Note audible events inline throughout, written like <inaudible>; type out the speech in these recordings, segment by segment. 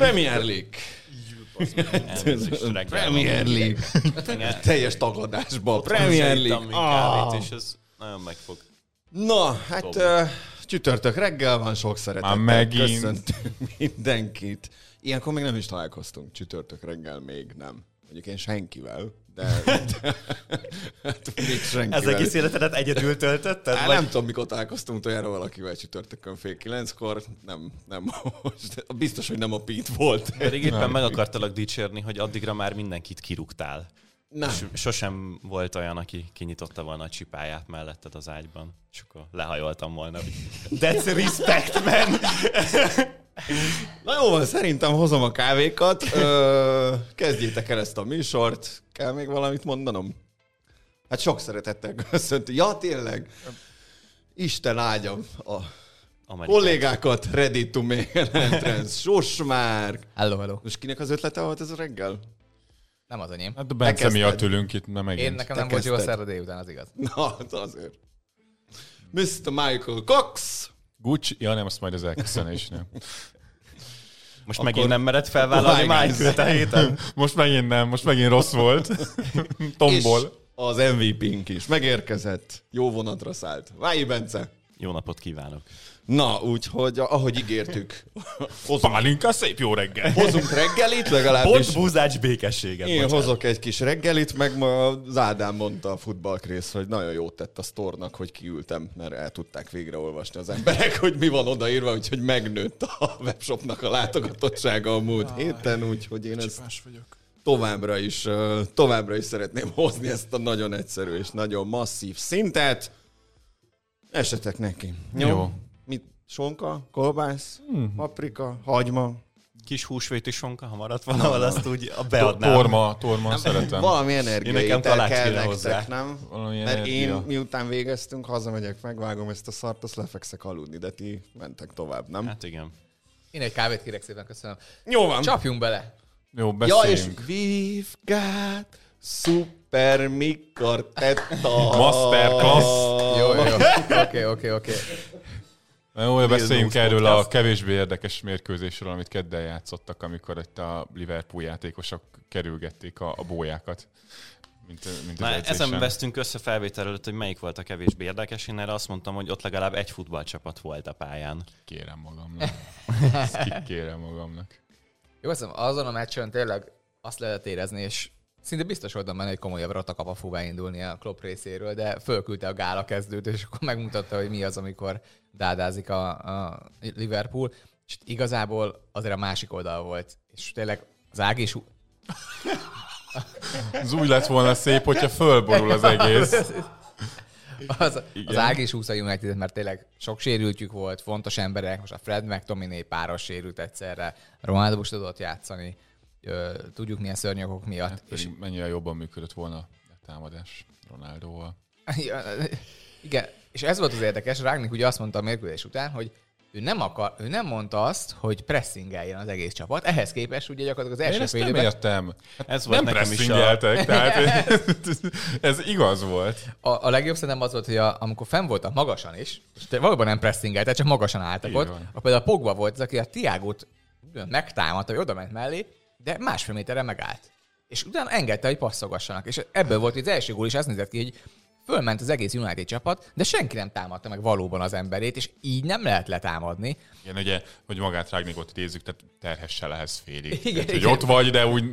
Premier League. Premier. League. Teljes tagadásba. Premier Premier League. Ah. és ez nagyon megfog. Na, hát uh, csütörtök reggel van, sok szeretettel megint. köszöntünk mindenkit. Ilyenkor még nem is találkoztunk, csütörtök reggel még nem. Mondjuk én senkivel, de, de hát még senkivel. Ez egész életedet egyedül töltötted? Hát vagy- nem tudom, mikor találkoztunk olyanra valakivel csütörtökön fél kilenckor. Nem, nem most. Biztos, hogy nem a Pete volt. Pedig éppen Nem. meg akartalak dicsérni, hogy addigra már mindenkit kirúgtál. Nem. Sosem volt olyan, aki kinyitotta volna a csipáját melletted az ágyban, és akkor lehajoltam volna, That's respect, man! Na jó van, szerintem hozom a kávékat. Ö, kezdjétek el ezt a műsort. Kell még valamit mondanom? Hát sok szeretettel köszönti. Ja, tényleg. Isten áldjam a Amerikai. kollégákat. Ready to make an <laughs> entrance. Sosmárk. Hello, hello. Most kinek az ötlete volt ez a reggel? Nem az enyém. Hát a Bence miatt ülünk itt, na megint. Én nekem te nem volt jó a kezdted. szerda délután, az igaz. Na, hát azért. Mr. Michael Cox. Gucci, ja nem, azt majd az elköszönésnél. Most Akkor- megint nem mered felvállalni. Michael-t a héten? <laughs> Most megint nem, most megint rossz volt. <laughs> Tombol. És az MVP-nk is megérkezett. Jó vonatra szállt. Vályi Bence. Jó napot kívánok! Na, úgyhogy ahogy ígértük, hozunk, Pálinka, szép jó reggel. hozunk reggelit, legalábbis Pont búzács békességet. én bocsánat. hozok egy kis reggelit, meg ma az Ádám mondta a futballkrész, hogy nagyon jót tett a sztornak, hogy kiültem, mert el tudták végre olvasni az emberek, hogy mi van odaírva, úgyhogy megnőtt a webshopnak a látogatottsága a múlt héten, úgyhogy én ezt továbbra is, továbbra is szeretném hozni ezt a nagyon egyszerű és nagyon masszív szintet. Esetek neki. Jó? Jó. Sonka, kolbász, paprika, hagyma. Kis húsvéti sonka, ha maradt valahol, azt úgy beadnám. Torma, torma, szeretem. Valami Én energia nekem étel kalács kell kéne nektek, hozzá. nem? Valami Mert én energia. miután végeztünk, hazamegyek, megvágom ezt a szart, azt lefekszek aludni, de ti mentek tovább, nem? Hát igen. Én egy kávét kérek szépen, köszönöm. Jó van. Csapjunk bele. Jó, Ja, és beszéljünk. we've got super mikartetta. Masterclass. Jó, jó, jó. Oké, oké, oké. Na Jó, beszéljünk erről a kevésbé érdekes mérkőzésről, amit keddel játszottak, amikor itt a Liverpool játékosok kerülgették a, a bójákat. Mint, mint Na, ezen vesztünk össze felvétel előtt, hogy melyik volt a kevésbé érdekes. Én erre azt mondtam, hogy ott legalább egy futballcsapat volt a pályán. Kérem magamnak. <laughs> Ezt kikérem magamnak. Jó, hiszem, azon a meccsen tényleg azt lehet érezni, és szinte biztos voltam benne, hogy komolyabb ratakapa fog beindulni a Klopp részéről, de fölküldte a gála kezdőt, és akkor megmutatta, hogy mi az, amikor dádázik a, a Liverpool, és igazából azért a másik oldal volt, és tényleg az Ági is Az <laughs> úgy lett volna szép, hogyha fölborul az egész. <laughs> az, Igen. az Ági is húzta United, mert tényleg sok sérültjük volt, fontos emberek, most a Fred meg Tominé páros sérült egyszerre, Ronaldo most tudott játszani, tudjuk milyen szörnyokok miatt. Hát pedig mennyire jobban működött volna a támadás Ronaldóval. <laughs> Igen, és ez volt az érdekes, Rágnik ugye azt mondta a mérkőzés után, hogy ő nem, akar, ő nem mondta azt, hogy pressingeljen az egész csapat. Ehhez képest ugye gyakorlatilag az Én első ezt fél nem értem. Ez volt Nem nekem is a... <laughs> tehát <laughs> ez igaz volt. a, a legjobb szerintem az volt, hogy a, amikor fenn voltak magasan is, és te valóban nem pressingeltek, csak magasan álltak Így ott, van. akkor például a Pogba volt az, aki a Tiágot megtámadta, hogy oda ment mellé, de másfél méterre megállt. És utána engedte, hogy passzogassanak. És ebből volt hogy az első gól is, azt nézett ki, hogy fölment az egész United csapat, de senki nem támadta meg valóban az emberét, és így nem lehet letámadni. Igen, ugye, hogy magát Rágnikot idézzük, tehát terhesse ehhez félig. Igen, tehát, hogy igen. ott vagy, de úgy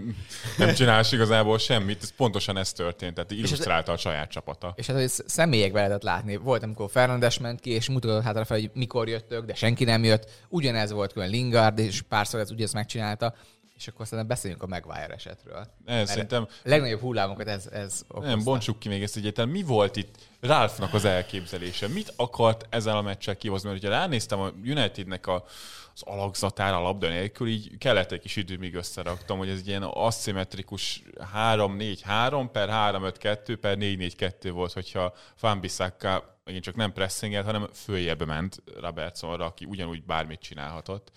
nem csinálsz igazából semmit. Ez pontosan ez történt, tehát illusztrálta a saját csapata. És hát, hogy sz- személyekbe lehetett látni. Volt, amikor Fernandes ment ki, és mutatott hátrafelé, hogy mikor jöttök, de senki nem jött. Ugyanez volt külön Lingard, és párszor ez ugyanezt megcsinálta. És akkor szerintem beszéljünk a Maguire esetről. Ez szerintem A legnagyobb hullámokat ez, ez okozta. Nem, bontsuk ki még ezt egyáltalán. Mi volt itt Ralphnak az elképzelése? Mit akart ezzel a meccsel kihozni? Mert ugye ránéztem a Unitednek a, az alakzatára a labda nélkül, így kellett egy kis idő, míg összeraktam, hogy ez egy ilyen aszimmetrikus 3-4-3 per 3-5-2 per 4-4-2 volt, hogyha Fanbisaka megint csak nem pressingelt, hanem följebb ment Robertsonra, aki ugyanúgy bármit csinálhatott.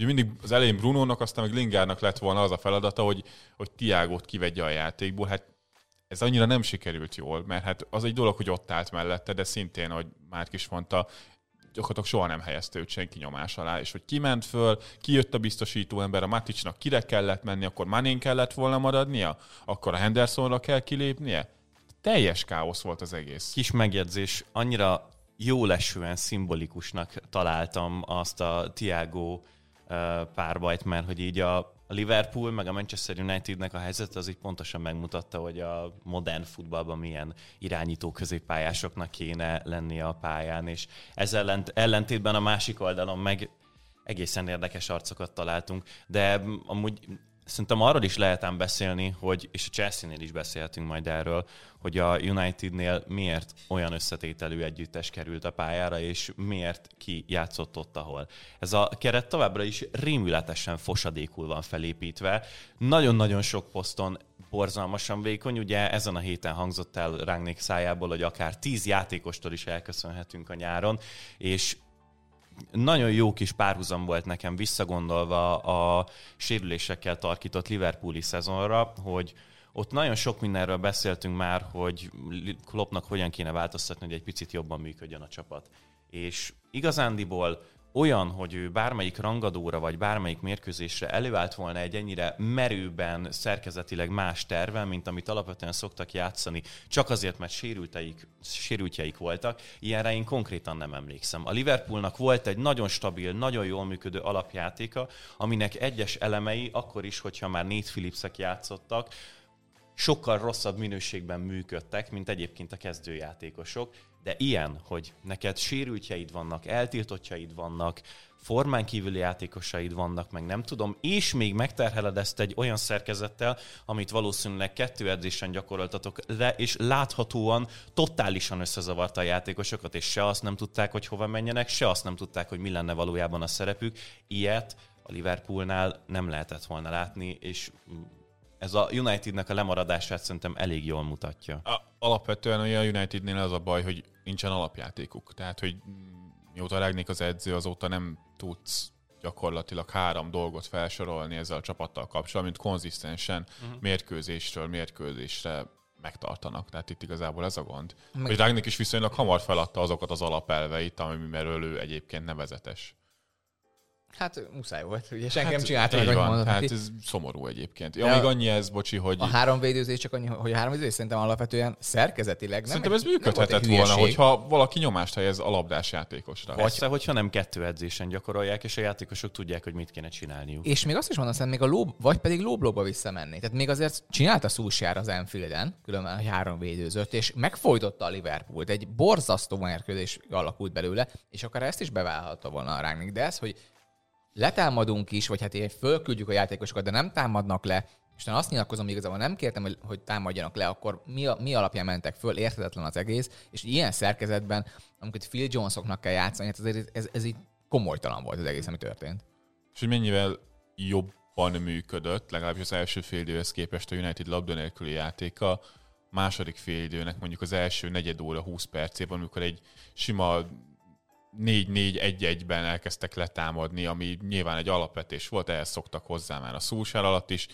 Ugye mindig az elején Brunónak, aztán meg Lingárnak lett volna az a feladata, hogy, hogy Tiágót kivegye a játékból. Hát ez annyira nem sikerült jól, mert hát az egy dolog, hogy ott állt mellette, de szintén, ahogy Márk is mondta, gyakorlatilag soha nem helyezte őt senki nyomás alá, és hogy kiment föl, kijött a biztosító ember, a Maticsnak kire kellett menni, akkor Manén kellett volna maradnia, akkor a Hendersonra kell kilépnie. Teljes káosz volt az egész. Kis megjegyzés, annyira jó lesően szimbolikusnak találtam azt a Tiago párbajt, mert hogy így a Liverpool meg a Manchester Unitednek a helyzet az így pontosan megmutatta, hogy a modern futballban milyen irányító középpályásoknak kéne lennie a pályán, és ezzel ellentétben a másik oldalon meg egészen érdekes arcokat találtunk, de amúgy Szerintem arról is lehet ám beszélni, hogy, és a Chelsea-nél is beszéltünk majd erről, hogy a Unitednél miért olyan összetételű együttes került a pályára, és miért ki játszott ott, ahol. Ez a keret továbbra is rémületesen fosadékul van felépítve. Nagyon-nagyon sok poszton borzalmasan vékony. Ugye ezen a héten hangzott el Rangnick szájából, hogy akár tíz játékostól is elköszönhetünk a nyáron, és nagyon jó kis párhuzam volt nekem visszagondolva a sérülésekkel tarkított Liverpooli szezonra, hogy ott nagyon sok mindenről beszéltünk már, hogy Kloppnak hogyan kéne változtatni, hogy egy picit jobban működjön a csapat. És igazándiból olyan, hogy ő bármelyik rangadóra vagy bármelyik mérkőzésre előállt volna egy ennyire merőben, szerkezetileg más tervel, mint amit alapvetően szoktak játszani, csak azért, mert sérülteik, sérültjeik voltak, ilyenre én konkrétan nem emlékszem. A Liverpoolnak volt egy nagyon stabil, nagyon jól működő alapjátéka, aminek egyes elemei, akkor is, hogyha már négy Philipsek játszottak, sokkal rosszabb minőségben működtek, mint egyébként a kezdőjátékosok, de ilyen, hogy neked sérültjeid vannak, eltiltottjaid vannak, formán kívüli játékosaid vannak, meg nem tudom, és még megterheled ezt egy olyan szerkezettel, amit valószínűleg kettő edzésen gyakoroltatok le, és láthatóan totálisan összezavarta a játékosokat, és se azt nem tudták, hogy hova menjenek, se azt nem tudták, hogy mi lenne valójában a szerepük. Ilyet a Liverpoolnál nem lehetett volna látni, és ez a Unitednek a lemaradását szerintem elég jól mutatja. A, alapvetően a Unitednél az a baj, hogy nincsen alapjátékuk. Tehát, hogy mióta Ragnik az edző, azóta nem tudsz gyakorlatilag három dolgot felsorolni ezzel a csapattal kapcsolatban, mint konzisztensen uh-huh. mérkőzésről mérkőzésre megtartanak. Tehát itt igazából ez a gond. Meg... Hogy Ragnik is viszonylag hamar feladta azokat az alapelveit, amiről ő egyébként nevezetes. Hát muszáj volt, ugye senki hát, nem csinálta meg, van, Hát ez szomorú egyébként. Ja, még annyi ez, bocsi, hogy... A három védőzés csak annyi, hogy a három védőzés szerintem alapvetően szerkezetileg nem Szerintem ez működhetett volna, hogyha valaki nyomást helyez a labdás játékosra. Persze, hogyha nem kettő edzésen gyakorolják, és a játékosok tudják, hogy mit kéne csinálniuk. És még azt is mondom, hogy még a lob, vagy pedig lóblóba visszamenni. Tehát még azért csinálta Szúsjár az Enfielden, különben a három védőzött, és megfojtotta a Liverpoolt. Egy borzasztó mérkőzés alakult belőle, és akár ezt is beválhatta volna a Rangnick. De ez, hogy letámadunk is, vagy hát én fölküldjük a játékosokat, de nem támadnak le, és én azt nyilatkozom, hogy igazából nem kértem, hogy, hogy támadjanak le, akkor mi, a, mi alapján mentek föl, érthetetlen az egész, és ilyen szerkezetben, amikor Phil Jonesoknak kell játszani, hát azért ez, ez így komolytalan volt az egész, ami történt. És hogy mennyivel jobban működött, legalábbis az első fél időhez képest a United labda nélküli játéka, második fél időnek mondjuk az első negyed óra 20 percében, amikor egy sima 4-4-1-1-ben elkezdtek letámadni, ami nyilván egy alapvetés volt, ehhez szoktak hozzá már a szúsár alatt is,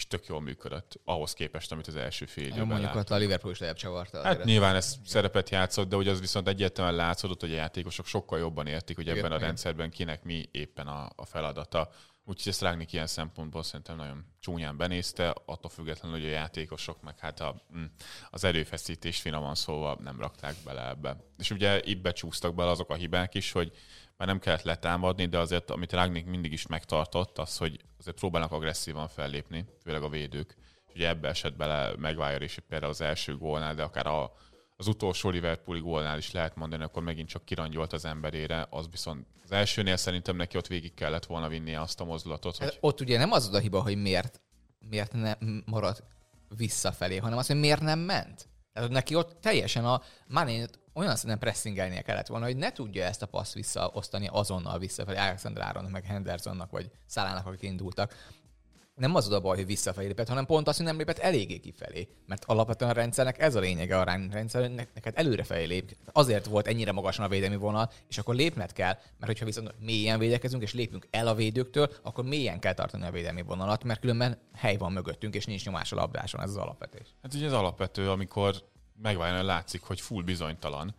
és tök jól működött ahhoz képest, amit az első fél időben Mondjuk ott a Liverpool is lejjebb csavarta. Hát nyilván ez szerepet játszott, de ugye az viszont egyértelműen látszódott, hogy a játékosok sokkal jobban értik, hogy ebben igen, a rendszerben kinek mi éppen a, a feladata. Úgyhogy ezt Rágnik ilyen szempontból szerintem nagyon csúnyán benézte, attól függetlenül, hogy a játékosok meg hát a, mm, az erőfeszítés finoman szóval nem rakták bele ebbe. És ugye itt becsúsztak bele azok a hibák is, hogy már nem kellett letámadni, de azért, amit Rágnik mindig is megtartott, az, hogy azért próbálnak agresszívan fellépni, főleg a védők. És ugye ebbe esett bele Maguire is például az első gólnál, de akár a, az utolsó Liverpooli gólnál is lehet mondani, akkor megint csak kirangyolt az emberére, az viszont az elsőnél szerintem neki ott végig kellett volna vinnie azt a mozdulatot. Hogy... Ott ugye nem az a hiba, hogy miért, miért nem marad visszafelé, hanem az, hogy miért nem ment. Tehát neki ott teljesen a Manét olyan szinten pressingelnie kellett volna, hogy ne tudja ezt a passz visszaosztani azonnal visszafelé Alexander Áronnak, meg Hendersonnak, vagy Szalának, akik indultak nem az a baj, hogy visszafelé lépett, hanem pont az, hogy nem lépett eléggé kifelé. Mert alapvetően a rendszernek ez a lényege a rendszer, hogy neked előrefelé lép. Azért volt ennyire magasan a védelmi vonal, és akkor lépned kell, mert hogyha viszont mélyen védekezünk, és lépünk el a védőktől, akkor mélyen kell tartani a védelmi vonalat, mert különben hely van mögöttünk, és nincs nyomás a labdáson, ez az alapvetés. Hát ugye az alapvető, amikor megváljon, látszik, hogy full bizonytalan,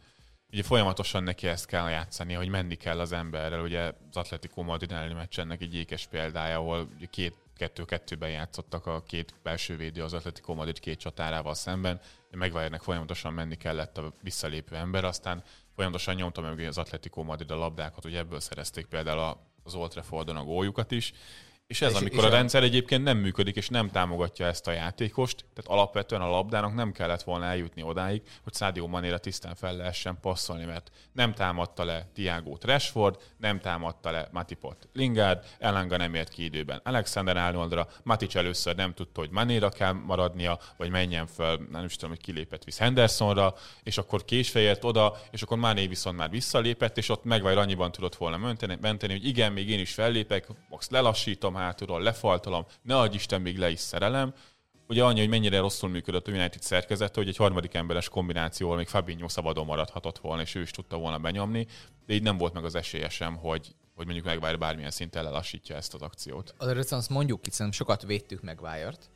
ugye folyamatosan neki ezt kell játszani, hogy menni kell az emberrel. Ugye az Atletico Madrid elleni meccs ennek egy ékes példája, ahol két kettő-kettőben játszottak a két belső védő az Atletico Madrid két csatárával szemben. Megvárják folyamatosan menni kellett a visszalépő ember, aztán folyamatosan nyomta meg az Atletico Madrid a labdákat, hogy ebből szerezték például az Old Traffordon a góljukat is. És ez, és, amikor és a rendszer egyébként nem működik, és nem támogatja ezt a játékost, tehát alapvetően a labdának nem kellett volna eljutni odáig, hogy Sadio Manére tisztán fel lehessen passzolni, mert nem támadta le Tiago Rashford, nem támadta le Matipot Lingard, Elanga nem ért ki időben Alexander Arnoldra, Matic először nem tudta, hogy Manéra kell maradnia, vagy menjen föl, nem is tudom, hogy kilépett visz Hendersonra, és akkor késve ért oda, és akkor Mané viszont már visszalépett, és ott megvaj annyiban tudott volna menteni, menteni, hogy igen, még én is fellépek, most lelassítom, hátulról lefaltolom, ne adj Isten, még le is szerelem. Ugye annyi, hogy mennyire rosszul működött a United szerkezete, hogy egy harmadik emberes kombinációval még Fabinho szabadon maradhatott volna, és ő is tudta volna benyomni, de így nem volt meg az esélye sem, hogy, hogy mondjuk megvár bármilyen szinten lelassítja ezt az akciót. Azért viszont mondjuk szerintem sokat védtük meg Wire-t,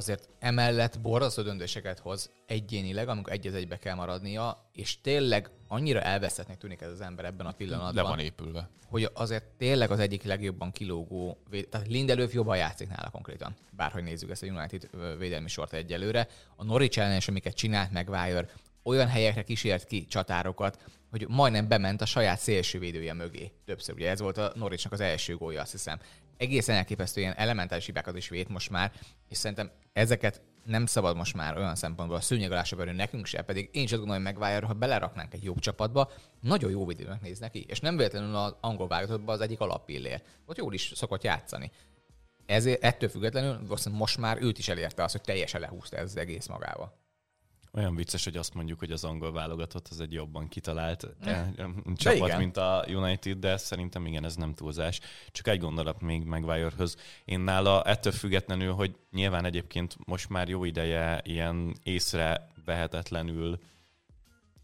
azért emellett borzasztó döntéseket hoz egyénileg, amikor egy egybe kell maradnia, és tényleg annyira elveszettnek tűnik ez az ember ebben a pillanatban. Le van épülve. Hogy azért tényleg az egyik legjobban kilógó, tehát Lindelöf jobban játszik nála konkrétan. Bárhogy nézzük ezt a United védelmi sort egyelőre. A Norwich ellen amiket csinált meg Wire, olyan helyekre kísért ki csatárokat, hogy majdnem bement a saját szélsővédője mögé. Többször ugye ez volt a Norwichnak az első gólja, azt hiszem egészen elképesztő ilyen elementális hibákat is vét most már, és szerintem ezeket nem szabad most már olyan szempontból a szőnyeg alá nekünk se, pedig én is azt gondolom, hogy megválja, ha beleraknánk egy jobb csapatba, nagyon jó videónak néz neki, és nem véletlenül az angol válogatottban az egyik alappillér. Ott jól is szokott játszani. Ezért ettől függetlenül most már őt is elérte az, hogy teljesen lehúzta ez az egész magával. Olyan vicces, hogy azt mondjuk, hogy az angol válogatott az egy jobban kitalált eh, csapat, igen. mint a United, de szerintem igen, ez nem túlzás. Csak egy gondolat még Maguire-höz. Én nála ettől függetlenül, hogy nyilván egyébként most már jó ideje ilyen észre vehetetlenül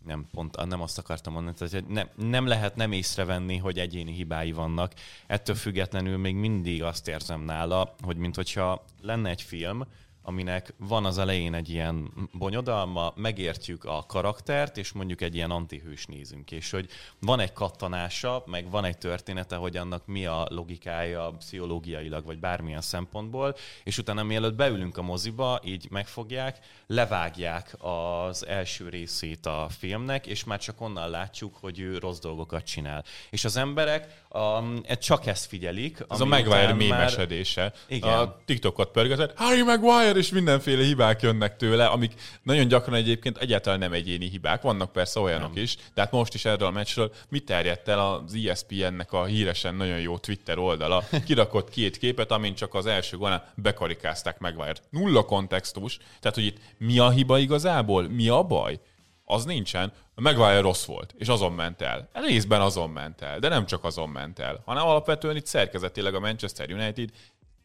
nem pont, nem azt akartam mondani, tehát nem, nem lehet nem észrevenni, hogy egyéni hibái vannak. Ettől függetlenül még mindig azt érzem nála, hogy mintha lenne egy film, aminek van az elején egy ilyen bonyodalma, megértjük a karaktert, és mondjuk egy ilyen antihős nézünk, és hogy van egy kattanása, meg van egy története, hogy annak mi a logikája pszichológiailag, vagy bármilyen szempontból, és utána mielőtt beülünk a moziba, így megfogják, levágják az első részét a filmnek, és már csak onnan látjuk, hogy ő rossz dolgokat csinál. És az emberek um, csak ezt figyelik. Ez a Maguire mémesedése. Igen. A TikTokot pörgetett, Harry Maguire, és mindenféle hibák jönnek tőle, amik nagyon gyakran egyébként egyáltalán nem egyéni hibák. Vannak persze olyanok nem. is, de hát most is erről a meccsről mit terjedt el az ESPN-nek a híresen nagyon jó Twitter oldala. Kirakott két képet, amin csak az első gólán bekarikázták Maguire-t. Nulla kontextus, tehát hogy itt mi a hiba igazából, mi a baj? Az nincsen. A Maguire rossz volt, és azon ment el. Részben azon ment el, de nem csak azon ment el, hanem alapvetően itt szerkezetileg a Manchester United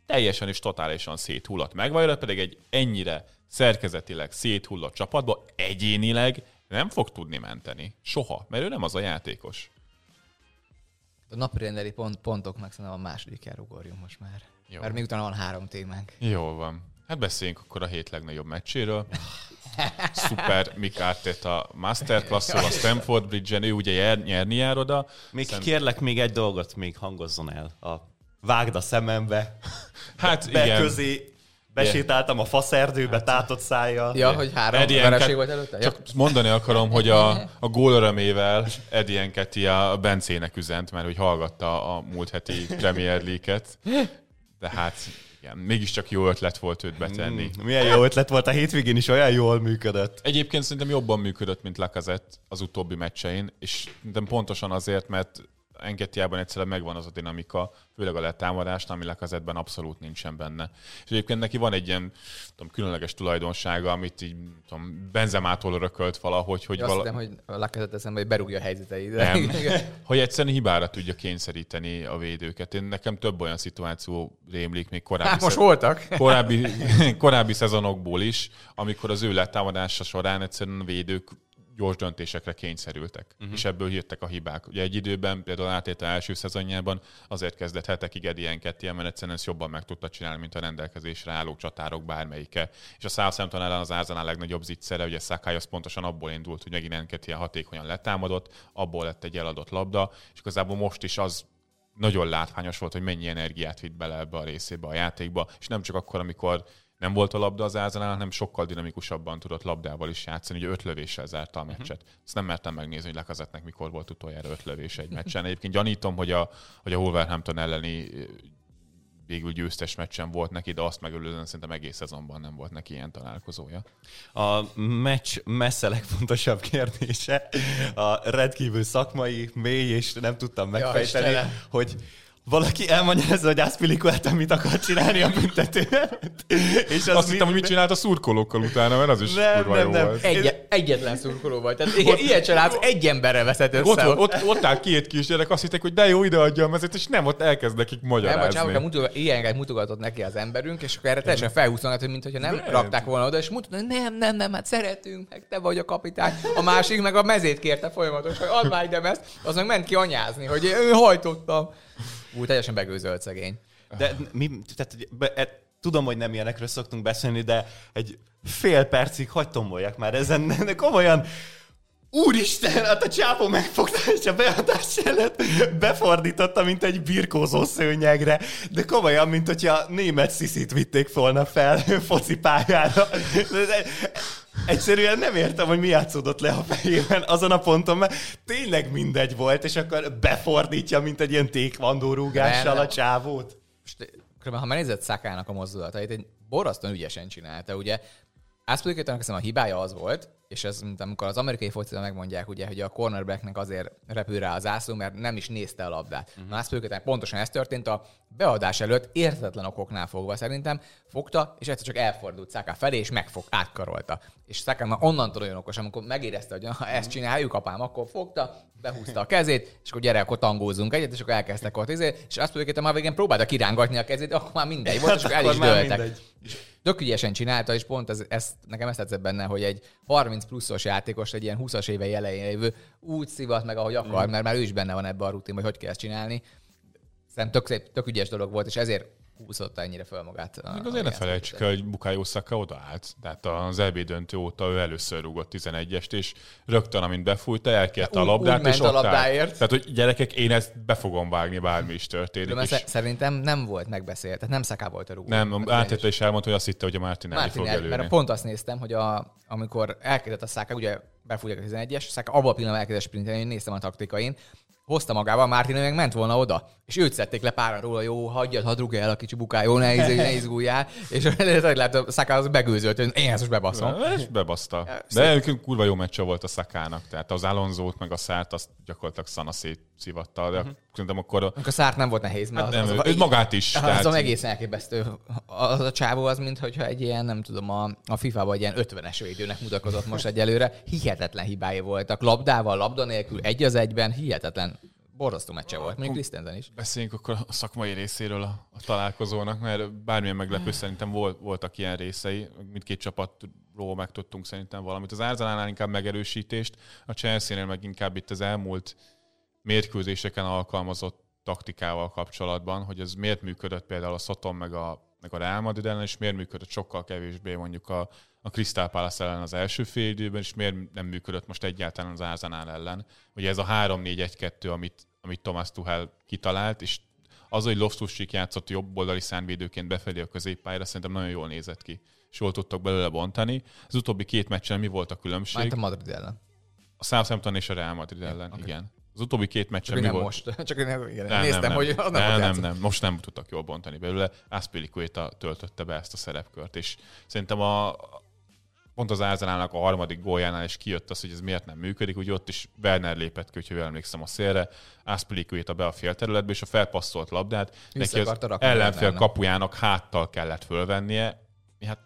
teljesen és totálisan széthullott. Maguire pedig egy ennyire szerkezetileg széthullott csapatba egyénileg nem fog tudni menteni. Soha, mert ő nem az a játékos. A napirendeli pont, pontoknak szerintem a második ugorjunk most már. Jó. Mert még utána van három témánk. Jó van. Hát beszéljünk akkor a hét legnagyobb meccséről. Szuper Mick a masterclass a Stanford Bridge-en, ő ugye nyer, nyerni jár oda. Még Szem... kérlek még egy dolgot, még hangozzon el. A vágd a szemembe. Hát be, igen. közé besétáltam a faszerdőbe, hát. tátott szájjal. Ja, hogy három vereség volt előtte? Csak ja. mondani akarom, hogy a, a gól örömével Eddie Enketia a Bencének üzent, mert hogy hallgatta a múlt heti Premier League-et. De hát igen, mégiscsak jó ötlet volt őt betenni. Mm, milyen jó ötlet volt, a hétvégén is olyan jól működött. Egyébként szerintem jobban működött, mint Lacazette az utóbbi meccsein, és szerintem pontosan azért, mert Enketiában egyszerűen megvan az a dinamika, főleg a letámadásnál, ami lekezetben abszolút nincsen benne. És egyébként neki van egy ilyen tudom, különleges tulajdonsága, amit így tudom, benzemától örökölt valahogy. Hogy vala... Azt hiszem, hogy a lekezet eszembe, hogy berúgja a helyzeteit. Nem. <laughs> hogy egyszerűen hibára tudja kényszeríteni a védőket. Én nekem több olyan szituáció rémlik még korábbi, hát most voltak. <laughs> korábbi, korábbi szezonokból is, amikor az ő letámadása során egyszerűen a védők gyors döntésekre kényszerültek, uh-huh. és ebből jöttek a hibák. Ugye egy időben, például átétel első szezonjában azért kezdett hetekig ilyen, mert egyszerűen ezt jobban meg tudta csinálni, mint a rendelkezésre álló csatárok bármelyike. És a Southampton ellen az Ázanál legnagyobb zicsere, ugye Sakai az pontosan abból indult, hogy megint ilyen hatékonyan letámadott, abból lett egy eladott labda, és igazából most is az nagyon látványos volt, hogy mennyi energiát vitt bele ebbe a részébe a játékba, és nem csak akkor, amikor nem volt a labda az Ázanál, hanem sokkal dinamikusabban tudott labdával is játszani, ugye öt lövéssel zárta a meccset. Uh-huh. Ezt nem mertem megnézni, hogy Lekazetnek mikor volt utoljára öt lövés egy meccsen. Egyébként gyanítom, hogy a, hogy a Wolverhampton elleni végül győztes meccsen volt neki, de azt megelőzően szerintem egész szezonban nem volt neki ilyen találkozója. A meccs messze legfontosabb kérdése a rendkívül szakmai, mély, és nem tudtam megfejteni, ja, hogy valaki elmagyarázza, hogy Aspilicueta mit akar csinálni a büntetőn. és az Azt hittem, hogy mit csinált a szurkolókkal utána, mert az is nem, nem, nem. volt. Egy, egyetlen szurkoló vagy. Tehát ott, ilyen látsz, egy emberre veszett össze. Ott, ott, ott, ott áll két kisgyerek, azt hitték, hogy de jó, ide adja a mezet, és nem, ott elkezd nekik magyarázni. Nem, a mutogat, ilyeneket mutogatott neki az emberünk, és akkor erre teljesen felhúznak, hogy mintha nem, nem rakták volna oda, és mutatnak, nem, nem, nem, hát szeretünk, meg te vagy a kapitány. A másik meg a mezét kérte folyamatosan, hogy add már ide mezt, az meg ment ki anyázni, hogy ő hajtottam. Úgy teljesen begőzölt szegény. De mi, tehát, be, e, tudom, hogy nem ilyenekről szoktunk beszélni, de egy fél percig hagyd már ezen, de komolyan Úristen, hát a csápó megfogta, és a beadás előtt befordította, mint egy birkózó szőnyegre, de komolyan, mint hogyha német sziszit vitték volna fel focipályára. Egyszerűen nem értem, hogy mi játszódott le a fejében azon a ponton, mert tényleg mindegy volt, és akkor befordítja, mint egy ilyen tékvandó rúgással a csávót. Most, ha megnézed Szakának a mozdulatait, egy borzasztóan ügyesen csinálta, ugye. Tudjuk, hogy a hibája az volt, és ez, mint amikor az amerikai focitban megmondják, ugye, hogy a cornerbacknek azért repül rá az ászló, mert nem is nézte a labdát. Uh-huh. Na, azt pontosan ez történt a beadás előtt, értetlen okoknál fogva szerintem, fogta, és egyszer csak elfordult Saka felé, és megfog, átkarolta. És Saka már onnantól olyan okos, amikor megérezte, hogy ha ezt csináljuk, apám, akkor fogta, behúzta a kezét, és akkor gyere, akkor tangózunk egyet, és akkor elkezdtek ott izé, és azt mondjuk, már végén próbálta kirángatni a kezét, akkor már mindegy volt, és akkor el is dőltek. Tök ügyesen csinálta, és pont ez, ez, nekem ezt tetszett benne, hogy egy 30 pluszos játékos, egy ilyen 20-as éve elején lévő úgy szivat meg, ahogy akar, mm. mert már ő is benne van ebben a rutin, hogy hogy kell ezt csinálni. Szerintem tök, szép, tök ügyes dolog volt, és ezért húzta ennyire fel magát. Még azért ne felejtsük el, hogy Bukály Szaka odaállt. Tehát az EB döntő óta ő először rúgott 11-est, és rögtön, amint befújta, elkérte a labdát, és ott a labdáért. Tehát, hogy gyerekek, én ezt be fogom vágni, bármi is történik. De és... Szerintem nem volt megbeszélt, tehát nem Szaká volt a rúgó. Nem, átette is elmondta, hogy azt hitte, hogy a Martinelli Martinelli fog előni. Mert pont azt néztem, hogy a, amikor elkezdett a Szaká, ugye befújják a 11-es, Szaká abban a pillanatban elkezdett sprintelni, én néztem a taktikain, hozta magával, Mártin meg ment volna oda, és őt szedték le pára róla, jó, hagyjad, hadd rúgja el a kicsi buká, jó, ne, izé, ne <laughs> izguljál, és <laughs> lehet, a Szaká az begőzölt, hogy én ezt most bebaszom. És bebaszta. De egyébként kurva jó meccse volt a Szakának, tehát az Alonzót meg a Szárt azt gyakorlatilag szana szétszivatta, de uh-huh. Szerintem akkor... A... a Szárt nem volt nehéz, mert hát az, nem, az, az, magát is. Az, tehát... az egészen elképesztő. Az a csávó az, mint hogyha egy ilyen, nem tudom, a, a FIFA-ban egy ilyen 50-es védőnek mutatkozott most egyelőre. Hihetetlen hibái voltak. Labdával, labda nélkül, egy az egyben, hihetetlen borzasztó meccse volt, még Krisztenzen is. Beszéljünk akkor a szakmai részéről a, a találkozónak, mert bármilyen meglepő szerintem volt, voltak ilyen részei, mindkét csapatról megtudtunk szerintem valamit. Az Árzalánál inkább megerősítést, a Chelsea-nél meg inkább itt az elmúlt mérkőzéseken alkalmazott taktikával kapcsolatban, hogy ez miért működött például a Soton meg a, meg a Real Madrid ellen, és miért működött sokkal kevésbé mondjuk a, a Crystal Palace ellen az első fél időben, és miért nem működött most egyáltalán az Arsenal ellen. Ugye ez a 3-4-1-2, amit, amit Thomas Tuchel kitalált, és az, hogy loftus játszott jobb oldali szánvédőként befelé a középpályára, szerintem nagyon jól nézett ki, és jól tudtak belőle bontani. Az utóbbi két meccsen mi volt a különbség? Már a Madrid ellen. A Southampton és a Real Madrid ellen, okay. igen. Az utóbbi két meccsen mi nem volt? most. Csak én igen, nem, néztem, nem, hogy az nem, nem, nem, nem, most nem tudtak jól bontani belőle. Aspilicueta töltötte be ezt a szerepkört, és szerintem a, pont az Arsenalnak a harmadik góljánál is kijött az, hogy ez miért nem működik, úgy ott is Werner lépett ki, hogyha emlékszem a szélre, Aspilicueta be a félterületbe, és a felpasszolt labdát, neki az ellenfél kapujának háttal kellett fölvennie, hát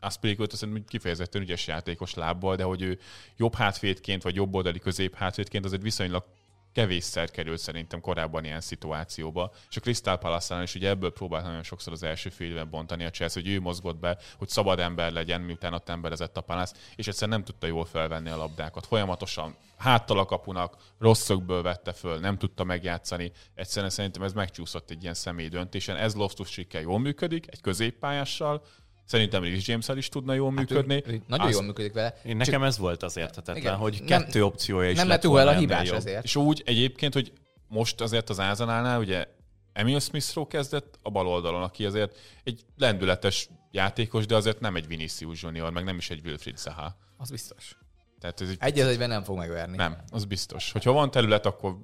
Aspilicueta szerintem kifejezetten ügyes játékos lábbal, de hogy ő jobb hátvédként, vagy jobb oldali közép hátvédként azért viszonylag kevésszer került szerintem korábban ilyen szituációba. És a Crystal palace is ugye ebből próbált nagyon sokszor az első fél évben bontani a Chelsea, hogy ő mozgott be, hogy szabad ember legyen, miután ott emberezett a Palace, és egyszerűen nem tudta jól felvenni a labdákat. Folyamatosan háttal a kapunak, rosszokből vette föl, nem tudta megjátszani. Egyszerűen szerintem ez megcsúszott egy ilyen személy döntésen. Ez loftus jól működik, egy középpályással, Szerintem Rhys james is tudna jól hát működni. Ő, ő nagyon Azt... jól működik vele. Én nekem ez volt az értetetlen, Igen, hogy nem, kettő opciója is Nem lett el a hibás jobb. ezért. És úgy egyébként, hogy most azért az Ázanálnál ugye Emil smith kezdett a bal oldalon, aki azért egy lendületes játékos, de azért nem egy Vinicius Junior, meg nem is egy Wilfried Zaha. Az biztos. Tehát ez egy... egy egyben nem fog megverni. Nem, az biztos. Hogyha van terület, akkor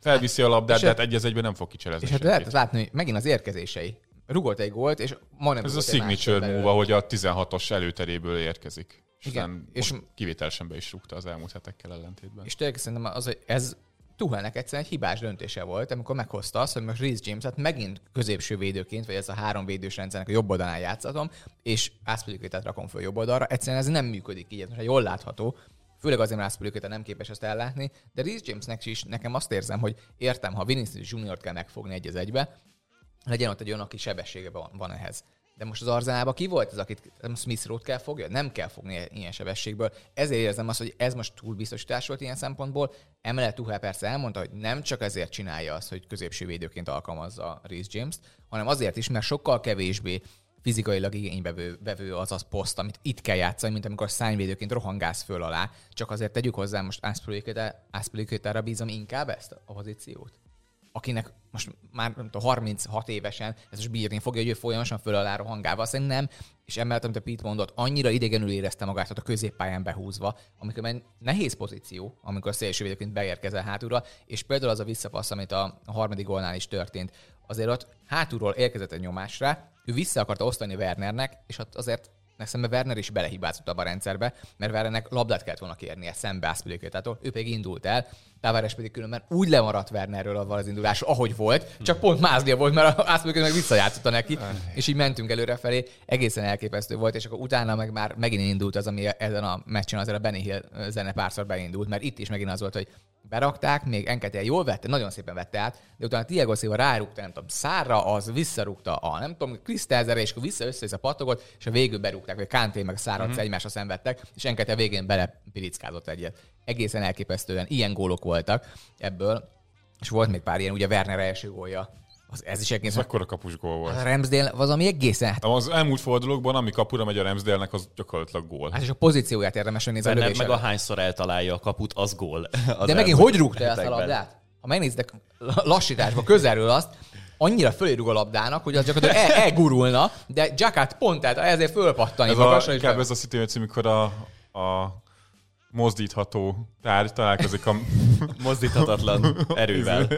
felviszi a labdát, de hát egy egyben nem fog kicselezni. És hát lehet látni, hogy megint az érkezései rugott egy gólt, és majdnem Ez a signature move, hogy a 16-os előteréből érkezik. És Igen, és kivételesen be is rúgta az elmúlt hetekkel ellentétben. És tényleg szerintem az, hogy ez Tuhelnek egyszerűen egy hibás döntése volt, amikor meghozta azt, hogy most Reece James-et megint középső védőként, vagy ez a három védős rendszernek a jobb oldalán játszatom, és Ászpilikétet rakom föl jobb oldalra. Egyszerűen ez nem működik így, mert jól látható, főleg azért, mert Ászpilikétet nem képes ezt ellátni, de Reece Jamesnek is nekem azt érzem, hogy értem, ha Vinicius Junior-t kell megfogni egy az egybe, legyen ott egy olyan, aki sebessége van, van ehhez. De most az Arzenálban ki volt az, akit Smith Road kell fogja? Nem kell fogni ilyen sebességből. Ezért érzem azt, hogy ez most túl biztosítás volt ilyen szempontból. Emellett Tuchel persze elmondta, hogy nem csak ezért csinálja azt, hogy középső védőként alkalmazza Reece James-t, hanem azért is, mert sokkal kevésbé fizikailag igénybevő vevő az az poszt, amit itt kell játszani, mint amikor szányvédőként rohangálsz föl alá. Csak azért tegyük hozzá, most Aspilicueta-ra bízom inkább ezt a pozíciót akinek most már nem tudom, 36 évesen ez most bírni fogja, hogy ő folyamatosan föl alá rohangálva. Szerintem és emellett, amit a Pete mondott, annyira idegenül érezte magát ott a középpályán behúzva, amikor már nehéz pozíció, amikor a szélsővédőként beérkezel hátulra, és például az a visszapassz, amit a harmadik gólnál is történt, azért ott hátulról érkezett egy nyomásra, ő vissza akarta osztani Wernernek, és ott azért Nekem Werner is belehibázott abba a rendszerbe, mert Wernernek labdát kellett volna kérnie szembe Ászpilikétától, ő pedig indult el, Tavares pedig különben úgy lemaradt Wernerről avval az indulás, ahogy volt, csak pont mázlia volt, mert Ászpiliké meg visszajátszotta neki, és így mentünk előre felé, egészen elképesztő volt, és akkor utána meg már megint indult az, ami ezen a meccsen azért a Benny Hill zene párszor beindult, mert itt is megint az volt, hogy berakták, még Enketél jól vette, nagyon szépen vette át, de utána Tiago Silva rárúgta, nem tudom, szárra, az visszarúgta a, nem tudom, Krisztelzere, és akkor vissza össze a patogot, és a végül berúgták, vagy Kánté meg Szárat uh-huh. egymásra szenvedtek, és Enketél végén belepirickázott egyet. Egészen elképesztően ilyen gólok voltak ebből, és volt még pár ilyen, ugye Werner első gólja az, ez is egészen... Ez a kapus gól volt. A Ramsdale az, ami egészen... Hát... Az elmúlt fordulókban, ami kapura megy a Ramsdale-nek, az gyakorlatilag gól. Hát és a pozícióját érdemes megnézni. Nem, meg a hányszor eltalálja a kaput, az gól. <laughs> Az De megint hogy rúgta el ezt a labdát? Ha megnéztek lassításba közelről azt, annyira fölérug a labdának, hogy az gyakorlatilag el, elgurulna, de Jackát pont tehát ezért fölpattani. Ez, a, inkább ez a szituáció, amikor a, a mozdítható tárgy találkozik a... <laughs> Mozdíthatatlan <laughs> erővel.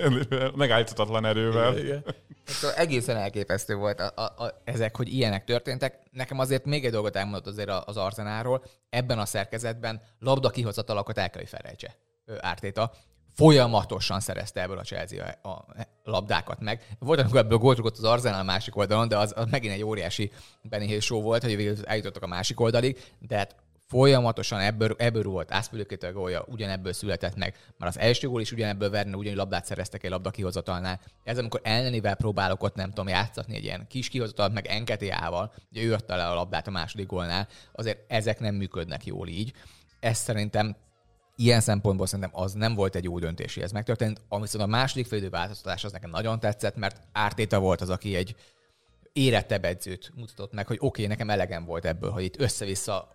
Megállíthatatlan erővel. Igen. Szóval egészen elképesztő volt a, a, a, ezek, hogy ilyenek történtek. Nekem azért még egy dolgot elmondott azért az Arzenáról. Ebben a szerkezetben labda kihozatalakat el kell, hogy felejtse Ártéta. Folyamatosan szerezte ebből a Chelsea a, a labdákat meg. Volt, amikor ebből gólt az Arzenál másik oldalon, de az, az megint egy óriási Benny show volt, hogy végül eljutottak a másik oldalig, de hát folyamatosan ebből, ebből volt Ászpülőkét a gólja, ugyanebből született meg. Már az első gól is ugyanebből verne, ugyanúgy labdát szereztek egy labda kihozatalnál. Ez amikor ellenével próbálok ott nem tudom játszatni egy ilyen kis kihozatalat, meg Enketéával, ugye ő adta le a labdát a második gólnál, azért ezek nem működnek jól így. Ez szerintem ilyen szempontból szerintem az nem volt egy jó döntés, hogy ez megtörtént. Ami viszont a második félidő változtatás az nekem nagyon tetszett, mert Ártéta volt az, aki egy érettebb edzőt mutatott meg, hogy oké, okay, nekem elegem volt ebből, hogy itt össze-vissza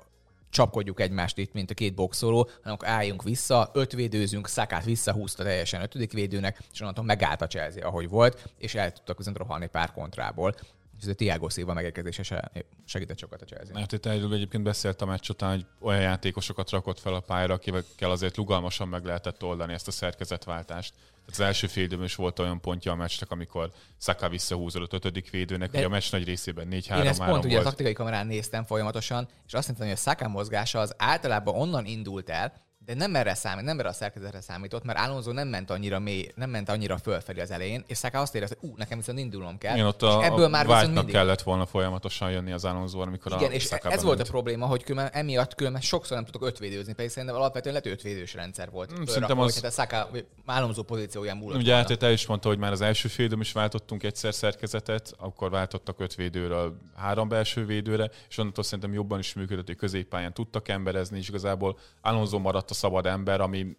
csapkodjuk egymást itt, mint a két boxoló, hanem akkor álljunk vissza, ötvédőzünk, Szakát visszahúzta teljesen ötödik védőnek, és onnantól megállt a Chelsea, ahogy volt, és el tudtak közben rohanni pár kontrából és a Tiago Silva megérkezése segített sokat a Chelsea. Hát itt erről egyébként beszélt a meccs után, hogy olyan játékosokat rakott fel a pályára, akikkel azért lugalmasan meg lehetett oldani ezt a szerkezetváltást. Tehát az első fél időben is volt olyan pontja a meccsnek, amikor Saka visszahúzódott ötödik védőnek, hogy a meccs nagy részében 4 3 Én ezt pont volt. ugye a taktikai kamerán néztem folyamatosan, és azt mondtam, hogy a Saka mozgása az általában onnan indult el, de nem erre számít, nem erre a szerkezetre számított, mert Alonso nem ment annyira mély, nem ment annyira fölfelé az elején, és Saka azt érezte, hogy ú, nekem viszont indulnom kell. Igen, ott és a, ebből a már viszont mindig... kellett volna folyamatosan jönni az Alonso, amikor Igen, a és Saka ez volt a bement. probléma, hogy különben, emiatt különben sokszor nem tudok ötvédőzni, pedig szerintem alapvetően lehet ötvédős rendszer volt. Hmm, Fölrakva, szerintem az- hát a vagy Alonso pozícióján múlott Ugye el is mondta, hogy már az első fél időben is váltottunk egyszer szerkezetet, akkor váltottak öt védőről három belső védőre, és onnantól szerintem jobban is működött, hogy középpályán tudtak emberezni, és igazából Alonso maradt a szabad ember, ami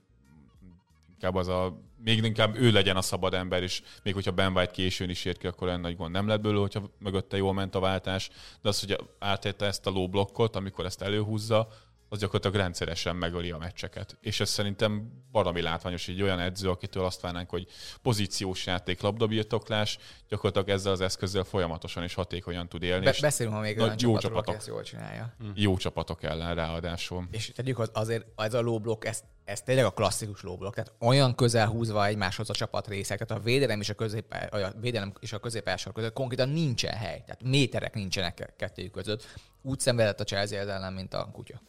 inkább az a, még inkább ő legyen a szabad ember, és még hogyha Ben White későn is ért ki, akkor olyan nagy gond. Nem lett belőle, hogyha mögötte jól ment a váltás, de az, hogy átérte ezt a low blokkot, amikor ezt előhúzza, az gyakorlatilag rendszeresen megöli a meccseket. És ez szerintem valami látványos, egy olyan edző, akitől azt várnánk, hogy pozíciós játék, labdabirtoklás, gyakorlatilag ezzel az eszközzel folyamatosan és hatékonyan tud élni, Be- beszélünk ma még Nagy olyan jó csapatok. ezt jól csinálja. jó csapatok ellen ráadásul. És tegyük hogy azért ez a low block, ez, ez tényleg a klasszikus low block, tehát olyan közel húzva egymáshoz a csapat részek, tehát a védelem és a, közép, a védelem és a középelsor között konkrétan nincsen hely, tehát méterek nincsenek ke- kettőjük között. Úgy szenvedett a Chelsea ellen, mint a kutya.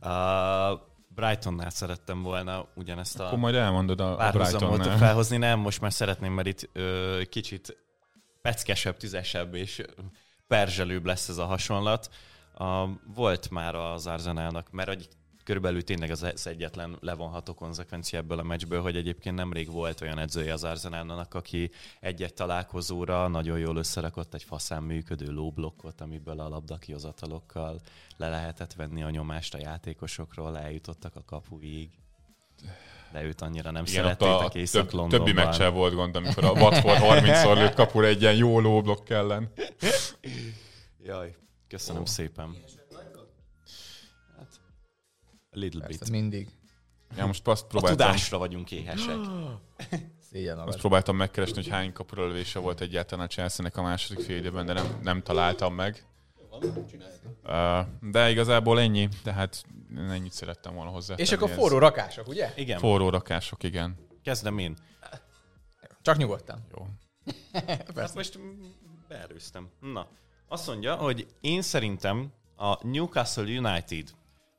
A Brightonnál szerettem volna ugyanezt a Akkor majd elmondod a, Brightonnál. felhozni. Nem, most már szeretném, mert itt ö, kicsit peckesebb, tüzesebb és perzselőbb lesz ez a hasonlat. A, volt már az Arsenalnak, mert hogy körülbelül tényleg az, egyetlen levonható konzekvencia ebből a meccsből, hogy egyébként nemrég volt olyan edzője az Arsenalnak, aki egy-egy találkozóra nagyon jól összerakott egy faszán működő lóblokkot, amiből a labdakihozatalokkal le lehetett venni a nyomást a játékosokról, eljutottak a kapuig. De őt annyira nem Igen, szerettétek a több, Észak-Londonban. többi meccsel volt gond, amikor a Watford 30-szor lőtt kapura egy ilyen jó lóblokk ellen. Jaj, köszönöm szépen. A little Persze, bit. mindig Ja, most azt A próbáltam, tudásra vagyunk éhesek. <gasps> szégyen azt próbáltam megkeresni, hogy hány kapura lövése volt egyáltalán a Chelsea-nek a második fél időben, de nem, nem találtam meg. De igazából ennyi, tehát ennyit szerettem volna hozzá. És akkor forró rakások, ugye? Igen, Forró rakások, igen. kezdem én. Csak nyugodtan. Jó. <laughs> Hát most beerőztem. Na, azt mondja, hogy én szerintem a Newcastle United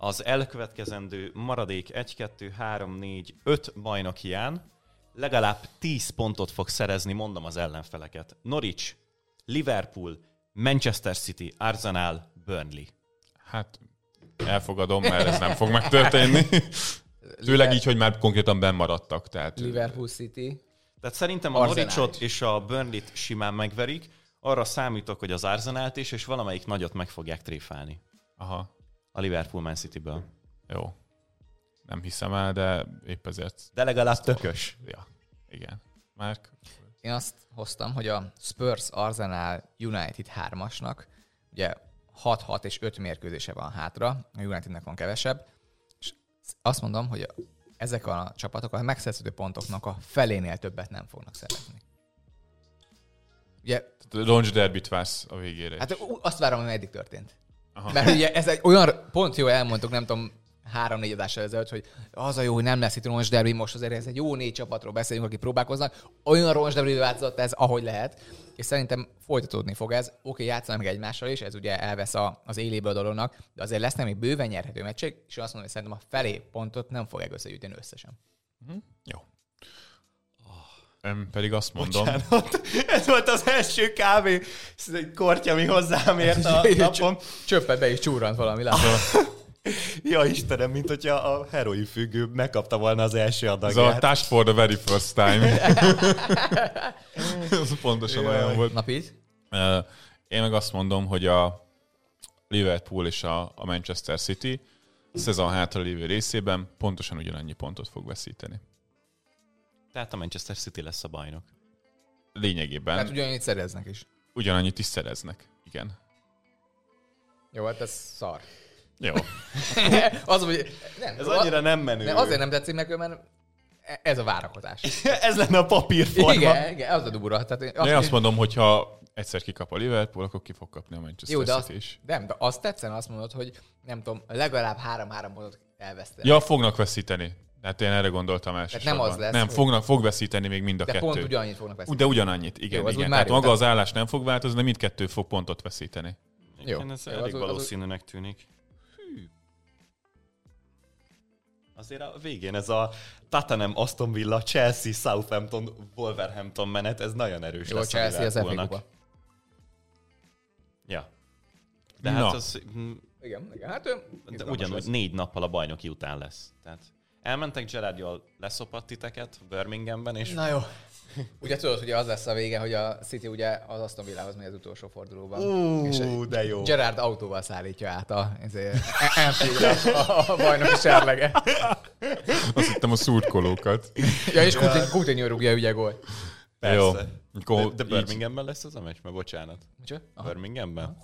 az elkövetkezendő maradék 1, 2, 3, 4, 5 bajnokián legalább 10 pontot fog szerezni, mondom az ellenfeleket. Norwich, Liverpool, Manchester City, Arsenal, Burnley. Hát elfogadom, mert ez nem fog megtörténni. <laughs> Főleg így, hogy már konkrétan benn maradtak. Tehát Liverpool City. Tehát szerintem a Norwichot és a Burnley-t simán megverik. Arra számítok, hogy az Arsenalt is, és valamelyik nagyot meg fogják tréfálni. Aha, A Liverpool Man City-ből. jó. Nem hiszem el, de épp ezért. De legalább tökös. Ja, igen. Márk? Én azt hoztam, hogy a Spurs Arsenal United 3-asnak, ugye 6-6 és 5 mérkőzése van hátra, a Unitednek van kevesebb, és azt mondom, hogy a- ezek a csapatok a megszerződő pontoknak a felénél többet nem fognak szerezni. Ugye, Roncs derbit vársz a végére. hát ú- azt várom, hogy eddig történt. Aha. Mert ugye ez egy olyan, pont jó elmondtuk, nem tudom, három-négy adással ezelőtt, hogy az a jó, hogy nem lesz itt roncs derby, most azért ez egy jó négy csapatról beszélünk, akik próbálkoznak. Olyan roncs derby változott ez, ahogy lehet, és szerintem folytatódni fog ez. Oké, játszanak meg egymással is, ez ugye elvesz a, az éléből a dolognak, de azért lesznek még bőven nyerhető meccsek, és azt mondom, hogy szerintem a felé pontot nem fogják összegyűjteni összesen. Jó. Én pedig azt mondom, Bocsánat, <laughs> ez volt az első kávé kortya, ami hozzám ért a <laughs> napon. Csöppet be is csúrant valami, látom. <laughs> Ja Istenem, mint hogyha a heroin függő megkapta volna az első ez a adagját. touch for the very first time. ez pontosan olyan volt. Na, Én meg azt mondom, hogy a Liverpool és a Manchester City a szezon hátra lévő részében pontosan ugyanannyi pontot fog veszíteni. Tehát a Manchester City lesz a bajnok. Lényegében Mert ugyanannyit szereznek is. ugyanannyit is szereznek. Igen. Jó, hát ez szar. Jó. <laughs> az, hogy... Nem, Ez annyira nem menő. Nem, azért nem tetszik meg, mert ez a várakozás. <laughs> Ez lenne a papírforma. Igen, igen, az a durva. Tehát én De én azt mondom, hogy ha egyszer kikap a Liverpool, akkor ki fog kapni a Manchester jó, de azt, City is. nem, de azt tetszene, azt mondod, hogy nem tudom, legalább három-három pontot elveszteni. Ja, fognak veszíteni. Hát én erre gondoltam elsősorban. nem az lesz, Nem, fognak, fog veszíteni még mind a de kettő. pont ugyanannyit fognak veszíteni. De ugyanannyit, igen. Jó, az igen. Tehát maga az állás nem fog változni, de mindkettő fog pontot veszíteni. Jó. Igen, ez Jó, elég az- valószínűnek tűnik. azért a végén ez a Tottenham, Aston Villa, Chelsea, Southampton, Wolverhampton menet, ez nagyon erős Jó, lesz Chelsea az FA. Ja. De Na. hát az Igen, igen. Hát de ugyanúgy lesz. négy nappal a bajnoki után lesz. Tehát elmentek Gerard jól leszopadt titeket Birminghamben, és Na jó. Ugye tudod, hogy az lesz a vége, hogy a City ugye az Aston Villához megy az utolsó fordulóban. és Ú, de jó. Gerard autóval szállítja át a, ezért, Anfield a, a bajnoki serlege. Azt hittem a szurkolókat. Ja, és Coutinho- rúgja ugye gól. Persze. Jó. De, de Birminghamben lesz az a meccs, mert bocsánat. Micsoda? Birminghamben?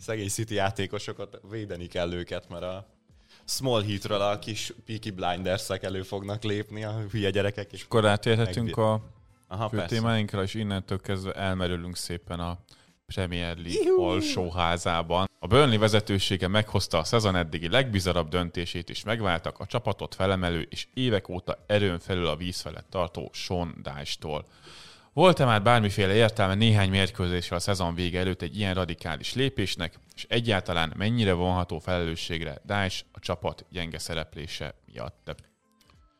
Szegény City játékosokat védeni kell őket, mert a Small Heatről a kis Peaky blinders elő fognak lépni, a hülye gyerekek. És... Akkor átérhetünk a Aha, fő persze. témáinkra, és innentől kezdve elmerülünk szépen a Premier League alsóházában. A Burnley vezetősége meghozta a szezon eddigi legbizarabb döntését, és megváltak a csapatot felemelő és évek óta erőn felül a víz felett tartó Sean Dyche-tól. Volt-e már bármiféle értelme néhány mérkőzéssel a szezon vége előtt egy ilyen radikális lépésnek, és egyáltalán mennyire vonható felelősségre Dyche a csapat gyenge szereplése miatt?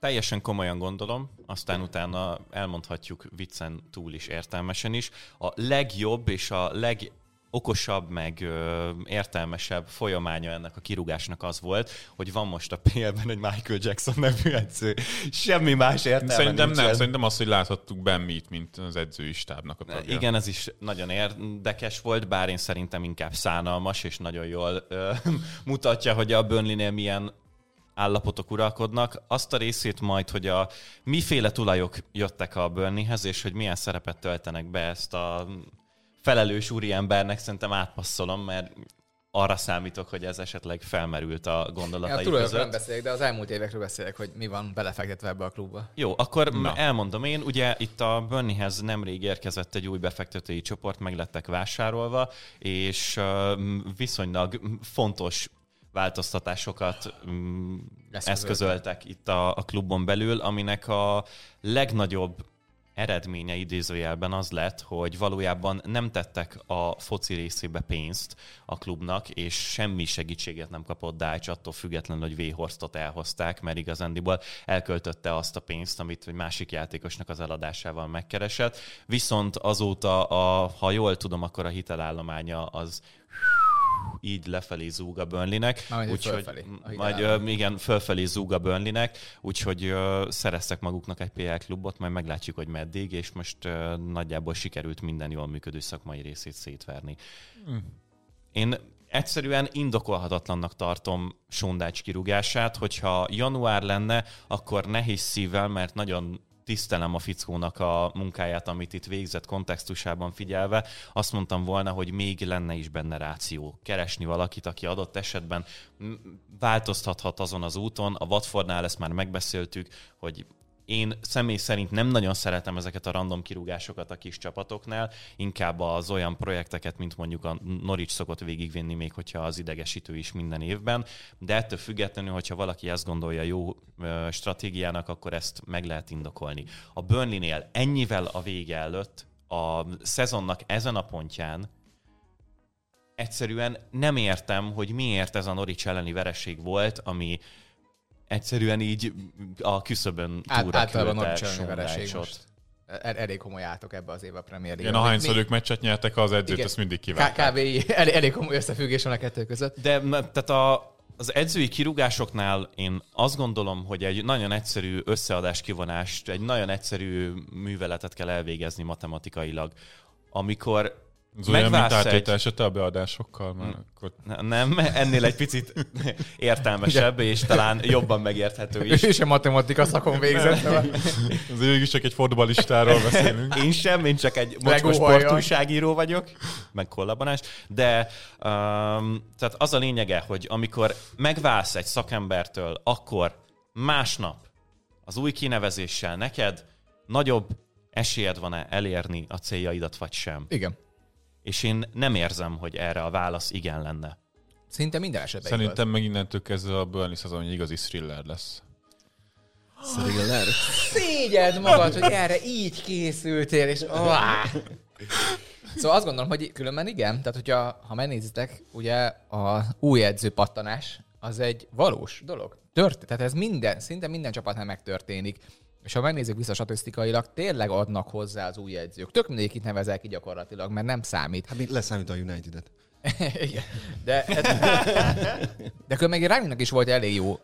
Teljesen komolyan gondolom, aztán utána elmondhatjuk viccen túl is, értelmesen is. A legjobb és a leg okosabb, meg ö, értelmesebb folyamánya ennek a kirúgásnak az volt, hogy van most a PL-ben egy Michael Jackson nevű edző. Semmi más értelme Szerintem nincsen. nem, szerintem az, hogy láthattuk Bemmit, mint az edzői stábnak a tagja. Igen, ez is nagyon érdekes volt, bár én szerintem inkább szánalmas, és nagyon jól ö, <laughs> mutatja, hogy a Burnley-nél milyen állapotok uralkodnak. Azt a részét majd, hogy a miféle tulajok jöttek a Burnleyhez, és hogy milyen szerepet töltenek be ezt a felelős úriembernek, szerintem átpasszolom, mert arra számítok, hogy ez esetleg felmerült a gondolatai nem között. beszélek, de az elmúlt évekről beszélek, hogy mi van belefektetve ebbe a klubba. Jó, akkor Na. Elmondom én, ugye itt a Burnleyhez nemrég érkezett egy új befektetői csoport, meg lettek vásárolva, és viszonylag fontos változtatásokat Eszközöltek. eszközöltek itt a, a klubon belül, aminek a legnagyobb eredménye idézőjelben az lett, hogy valójában nem tettek a foci részébe pénzt a klubnak, és semmi segítséget nem kapott Dács, attól függetlenül, hogy Véhorstot elhozták, mert igazándiból elköltötte azt a pénzt, amit egy másik játékosnak az eladásával megkeresett. Viszont azóta, a, ha jól tudom, akkor a hitelállománya az így lefelé zúg a Burnleynek. Hogy úgyhogy fölfelé, majd ö, igen, fölfelé zúg a Burnleynek, úgyhogy ö, szereztek maguknak egy PL klubot, majd meglátjuk, hogy meddig, és most ö, nagyjából sikerült minden jól működő szakmai részét szétverni. Én egyszerűen indokolhatatlannak tartom Sondács kirúgását, hogyha január lenne, akkor nehéz szívvel, mert nagyon tisztelem a fickónak a munkáját, amit itt végzett kontextusában figyelve, azt mondtam volna, hogy még lenne is benne ráció. Keresni valakit, aki adott esetben változtathat azon az úton. A Watfordnál ezt már megbeszéltük, hogy én személy szerint nem nagyon szeretem ezeket a random kirúgásokat a kis csapatoknál, inkább az olyan projekteket, mint mondjuk a Norwich szokott végigvinni, még hogyha az idegesítő is minden évben, de ettől függetlenül, hogyha valaki ezt gondolja jó stratégiának, akkor ezt meg lehet indokolni. A Burnley-nél ennyivel a vége előtt, a szezonnak ezen a pontján egyszerűen nem értem, hogy miért ez a Norwich elleni vereség volt, ami egyszerűen így a küszöbön Át, túlra általában vereség Dyche-ot. most. El, elég komoly átok ebbe az évbe a Premier Igen, League. ahányszor ők meccset nyertek, az edzőt Igen. ezt mindig kívánták. kb. így <laughs> elég, komoly összefüggés van a kettő között. De tehát a, az edzői kirúgásoknál én azt gondolom, hogy egy nagyon egyszerű összeadás kivonást, egy nagyon egyszerű műveletet kell elvégezni matematikailag. Amikor Az olyan, mint a beadásokkal, mert akkor Nem, ennél egy picit <laughs> értelmesebb, és talán jobban megérthető is. Ő is a matematika szakon végzett. szóval- <laughs> az végig is csak egy fordbalistáról beszélünk. Én sem, én csak egy mocskos sportújságíró vagyok, meg kollabanás, de um, tehát az a lényege, hogy amikor megválsz egy szakembertől, akkor másnap az új kinevezéssel neked nagyobb esélyed van-e elérni a céljaidat, vagy sem. Igen. És én nem érzem, hogy erre a válasz igen lenne. Szinte minden esetben Szerintem meg innentől kezdve a Burnley szezon egy igazi thriller lesz. Thriller? Szégyed magad, hogy erre így készültél, és... Szóval azt gondolom, hogy különben igen. Tehát, hogyha ha megnézitek, ugye a új edző pattanás az egy valós dolog. tört, tehát ez minden, szinte minden csapatnál megtörténik. És ha megnézzük vissza statisztikailag, tényleg adnak hozzá az új edzők. Tök mindegy, itt nevezel ki gyakorlatilag, mert nem számít. Hát mi leszámít a United-et. <laughs> Igen. De, de akkor meg Raminak is volt elég jó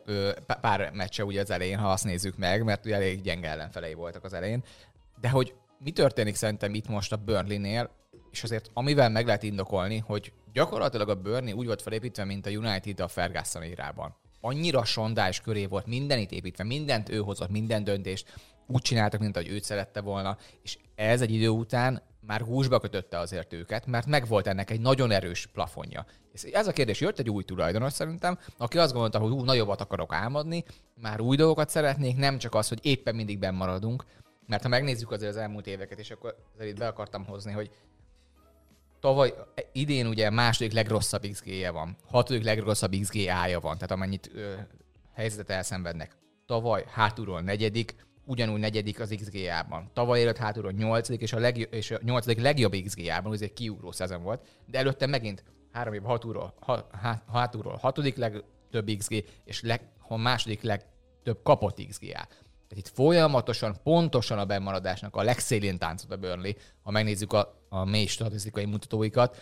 pár meccse ugye az elején, ha azt nézzük meg, mert ugye elég gyenge ellenfelei voltak az elején. De hogy mi történik szerintem itt most a Burnley-nél, és azért amivel meg lehet indokolni, hogy gyakorlatilag a Burnley úgy volt felépítve, mint a United a Ferguson érában. Annyira sondás köré volt mindenit építve, mindent ő hozott, minden döntést, úgy csináltak, mint ahogy őt szerette volna, és ez egy idő után már húsba kötötte azért őket, mert megvolt ennek egy nagyon erős plafonja. Ez a kérdés, jött egy új tulajdonos szerintem, aki azt gondolta, hogy hú, nagyobbat akarok álmodni, már új dolgokat szeretnék, nem csak az, hogy éppen mindig benn maradunk, mert ha megnézzük azért az elmúlt éveket, és akkor azért itt be akartam hozni, hogy tavaly, idén ugye második legrosszabb XG-je van, hatodik legrosszabb XG-ája van, tehát amennyit ö, helyzetet elszenvednek. Tavaly hátulról negyedik, ugyanúgy negyedik az XG-ában. Tavaly előtt hátulról nyolcadik, és a, legjobb, és a nyolcadik legjobb XG-ában, ez egy kiugró szezon volt, de előtte megint három év hatulról, ha, há, hátulról hatodik legtöbb XG, és leg, a második legtöbb kapott XG-á. Tehát itt folyamatosan, pontosan a bennmaradásnak a legszélén táncot a Burnley, ha megnézzük a, a mély statisztikai mutatóikat,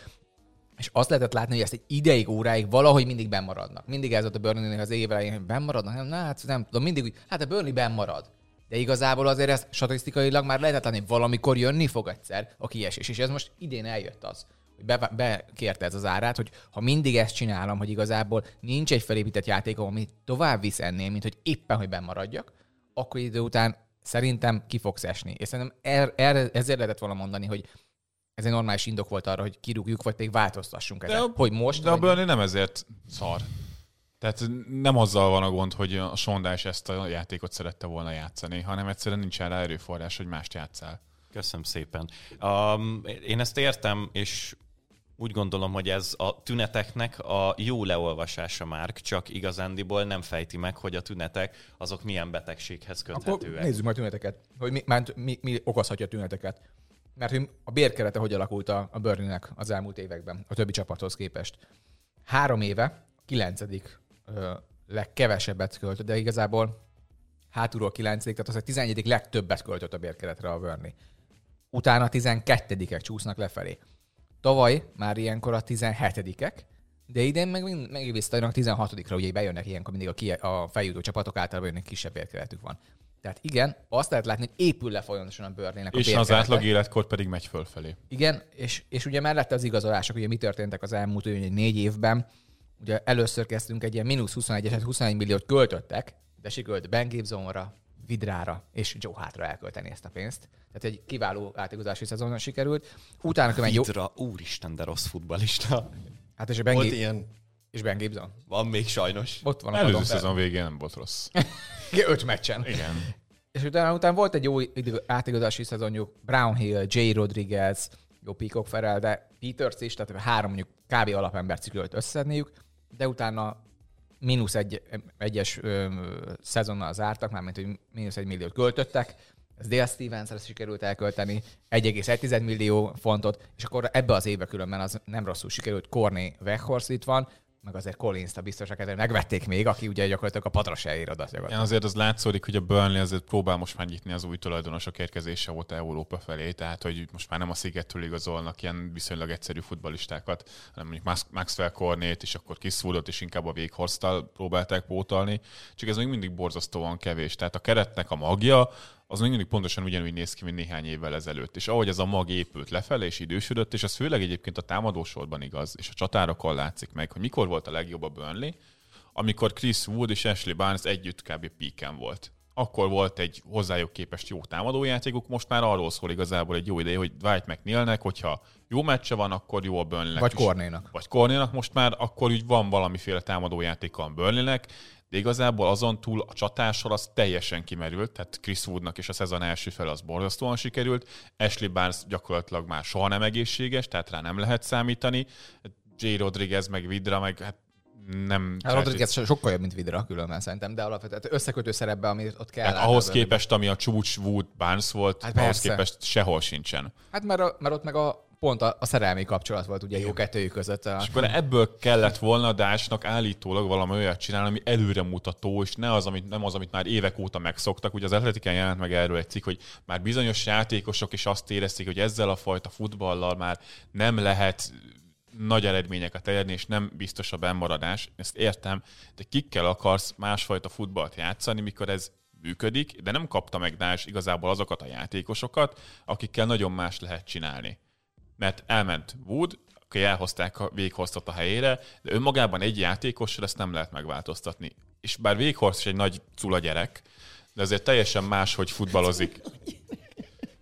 és azt lehetett látni, hogy ezt egy ideig, óráig valahogy mindig bennmaradnak. Mindig ez volt a Burnley-nek az év elején, hogy bennmaradnak, nem, hát nem tudom, mindig úgy, hát a Burnley bennmarad. De igazából azért ez statisztikailag már lehetett látni, valamikor jönni fog egyszer a kiesés. És ez most idén eljött az, hogy be, ez az árát, hogy ha mindig ezt csinálom, hogy igazából nincs egy felépített játékom, ami tovább visz ennél, mint hogy éppen, hogy bennmaradjak, akkor idő után szerintem ki fogsz esni. És szerintem er, er, ezért lehetett volna mondani, hogy ez egy normális indok volt arra, hogy kirúgjuk, vagy pedig változtassunk ezen. a- hogy most, De a vagy... Burnley nem ezért szar. Tehát nem azzal van a gond, hogy a sondás ezt a játékot szerette volna játszani, hanem egyszerűen nincsen rá erőforrás, hogy mást játszál. Köszönöm szépen. Um, én ezt értem, és úgy gondolom, hogy ez a tüneteknek a jó leolvasása már, csak igazándiból nem fejti meg, hogy a tünetek azok milyen betegséghez Akkor köthetőek. nézzük majd a tüneteket, hogy mi, már mi, mi okozhatja a tüneteket. Mert hogy a bérkerete hogy alakult a, a Burnley-nek az elmúlt években, a többi csapathoz képest. Három éve, kilencedik ö, legkevesebbet költött, de igazából hátulról kilencedik, tehát az a 11. legtöbbet költött a bérkeretre a Burnley. Utána a 12-ek csúsznak lefelé. Tavaly már ilyenkor a 17-ek, de idén meg, mind- meg visszajönnek 16-ra, ugye bejönnek ilyenkor mindig a, ki, a feljutó csapatok általában jönnek kisebb bérkeretük van. Tehát igen, azt lehet látni, hogy épül le folyamatosan a Burnley-nek a És az bérkerete. átlag életkor pedig megy fölfelé. Igen, és, és ugye mellette az igazolások, ugye mi történtek az elmúlt ugye, négy évben. Ugye először kezdtünk egy ilyen mínusz 21-es, 21 milliót költöttek, de sikerült Ben Gibsonra, Vidrára és Joe Hátra elkölteni ezt a pénzt. Tehát egy kiváló átigazolási szezonon sikerült. Utána követ jó... Hidra, úristen, de rossz futballista. Hát és ben, Volt Gib... ilyen és ben Gibson. Van még sajnos. Ott van a Előző szezon végén nem volt rossz. Öt meccsen. Igen. És utána, utána volt egy jó átigazási szezonjuk, Brown Hill, J. Rodriguez, jó Peacock Ferrell, de Peters is, tehát három mondjuk kb. alapember ciklőt összedniük, de utána mínusz egy, egyes ö, szezonnal zártak, mármint, hogy mínusz egy milliót költöttek, ez Dale Stevensre sikerült elkölteni 1,1 millió fontot, és akkor ebbe az évbe különben az nem rosszul sikerült. Corné Weghorst itt van, meg azért Collins-t biztosak ezért megvették még, aki ugye gyakorlatilag a padra se ér oda. Igen, azért az látszódik, hogy a Burnley azért próbál most már nyitni az új tulajdonosok érkezése volt Európa felé, tehát hogy most már nem a szigettől igazolnak ilyen viszonylag egyszerű futballistákat, hanem mondjuk Max- Maxwell Cornét, és akkor Kiswoodot, és inkább a Véghorstal próbálták pótolni, csak ez még mindig borzasztóan kevés. Tehát a keretnek a magja, az mindig pontosan ugyanúgy néz ki, mint néhány évvel ezelőtt. És ahogy ez a mag épült lefelé és idősödött, és ez főleg egyébként a támadósorban igaz, és a csatárokon látszik meg, hogy mikor volt a legjobb a Burnley, amikor Chris Wood és Ashley Barnes együtt kb. píken volt. Akkor volt egy hozzájuk képest jó támadójátékuk, most már arról szól igazából egy jó ideje, hogy Dwight McNeilnek, hogyha jó meccse van, akkor jó a Burnleynek Vagy is. Cornénak. Vagy Cornénak most már, akkor úgy van valamiféle támadójátéka a Burnleynek, de igazából azon túl a csatással az teljesen kimerült, tehát Chris Woodnak és a szezon első fel az borzasztóan sikerült, Ashley Barnes gyakorlatilag már soha nem egészséges, tehát rá nem lehet számítani, J. Rodriguez meg Vidra meg hát nem... A Rodriguez so- sokkal jobb, mint Vidra különben szerintem, de alapvetően összekötő szerepbe, amit ott kell. Látni ahhoz képest, ami a csúcs Wood Barnes volt, Hát hát ahhoz persze. képest sehol sincsen. Hát mert, a, mert ott meg a pont a, a szerelmi kapcsolat volt ugye jó kettőjük között. A... És akkor ebből kellett volna Dásnak állítólag valami olyat csinálni, ami előremutató, és ne az, amit, nem az, amit már évek óta megszoktak. Ugye az Atletikán jelent meg erről egy cikk, hogy már bizonyos játékosok is azt érezték, hogy ezzel a fajta futballal már nem lehet nagy eredményeket elérni, és nem biztos a bennmaradás. Ezt értem, de kikkel akarsz másfajta futballt játszani, mikor ez működik, de nem kapta meg Dás igazából azokat a játékosokat, akikkel nagyon más lehet csinálni. Mert elment Wood, aki elhozták, véghoztat a helyére, de önmagában egy játékossal ezt nem lehet megváltoztatni. És bár Véghorst is egy nagy cula gyerek, de azért teljesen más, hogy futballozik.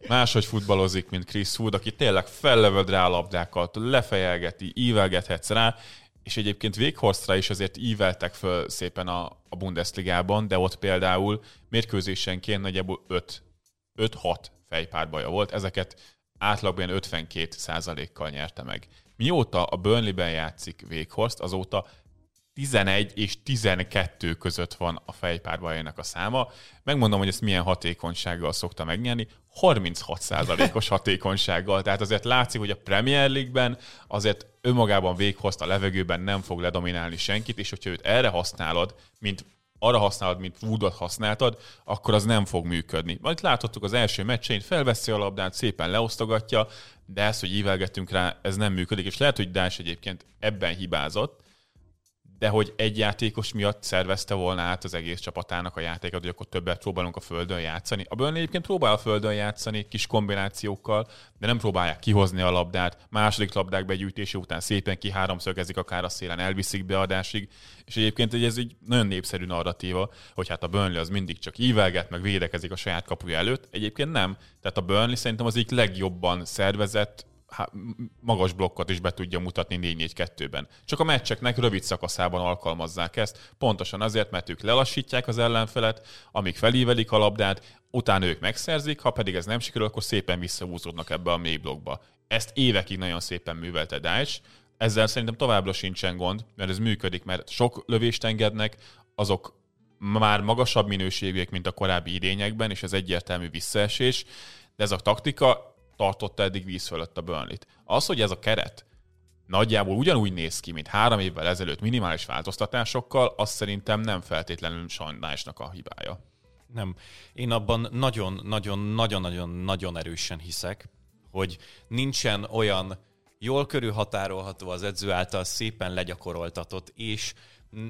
Máshogy futballozik, mint Chris Wood, aki tényleg fellövöd rá a labdákat, lefejelgeti, ívelgethetsz rá, és egyébként Véghorstra is azért íveltek föl szépen a, a Bundesligában, de ott például mérkőzésenként nagyjából 5-6 fejpárbaja volt, ezeket átlagban 52 kal nyerte meg. Mióta a Burnley-ben játszik Véghorst, azóta 11 és 12 között van a fejpárbajainak a száma. Megmondom, hogy ezt milyen hatékonysággal szokta megnyerni. 36%-os hatékonysággal. Tehát azért látszik, hogy a Premier League-ben azért önmagában véghozt a levegőben nem fog ledominálni senkit, és hogyha őt erre használod, mint arra használod, mint Woodot használtad, akkor az nem fog működni. Majd láthattuk az első meccsein, felveszi a labdát, szépen leosztogatja, de ezt, hogy ívelgetünk rá, ez nem működik, és lehet, hogy Dás egyébként ebben hibázott, de hogy egy játékos miatt szervezte volna át az egész csapatának a játékot, hogy akkor többet próbálunk a földön játszani. A Burnley egyébként próbál a földön játszani kis kombinációkkal, de nem próbálják kihozni a labdát. Második labdák begyűjtése után szépen ki háromszögezik akár a szélen, elviszik beadásig. És egyébként ez egy nagyon népszerű narratíva, hogy hát a Burnley az mindig csak ívelget, meg védekezik a saját kapuja előtt. Egyébként nem. Tehát a Burnley szerintem az egyik legjobban szervezett, magas blokkot is be tudja mutatni 4-4-2-ben. Csak a meccseknek rövid szakaszában alkalmazzák ezt, pontosan azért, mert ők lelassítják az ellenfelet, amíg felívelik a labdát, utána ők megszerzik, ha pedig ez nem sikerül, akkor szépen visszahúzódnak ebbe a mély blokkba. Ezt évekig nagyon szépen művelte Daesh, ezzel szerintem továbbra sincsen gond, mert ez működik, mert sok lövést engednek, azok már magasabb minőségűek, mint a korábbi idényekben, és ez egyértelmű visszaesés, de ez a taktika tartotta eddig víz fölött a burnley Az, hogy ez a keret nagyjából ugyanúgy néz ki, mint három évvel ezelőtt minimális változtatásokkal, az szerintem nem feltétlenül sajnálásnak a hibája. Nem. Én abban nagyon-nagyon-nagyon-nagyon-nagyon erősen hiszek, hogy nincsen olyan jól körülhatárolható az edző által szépen legyakoroltatott, és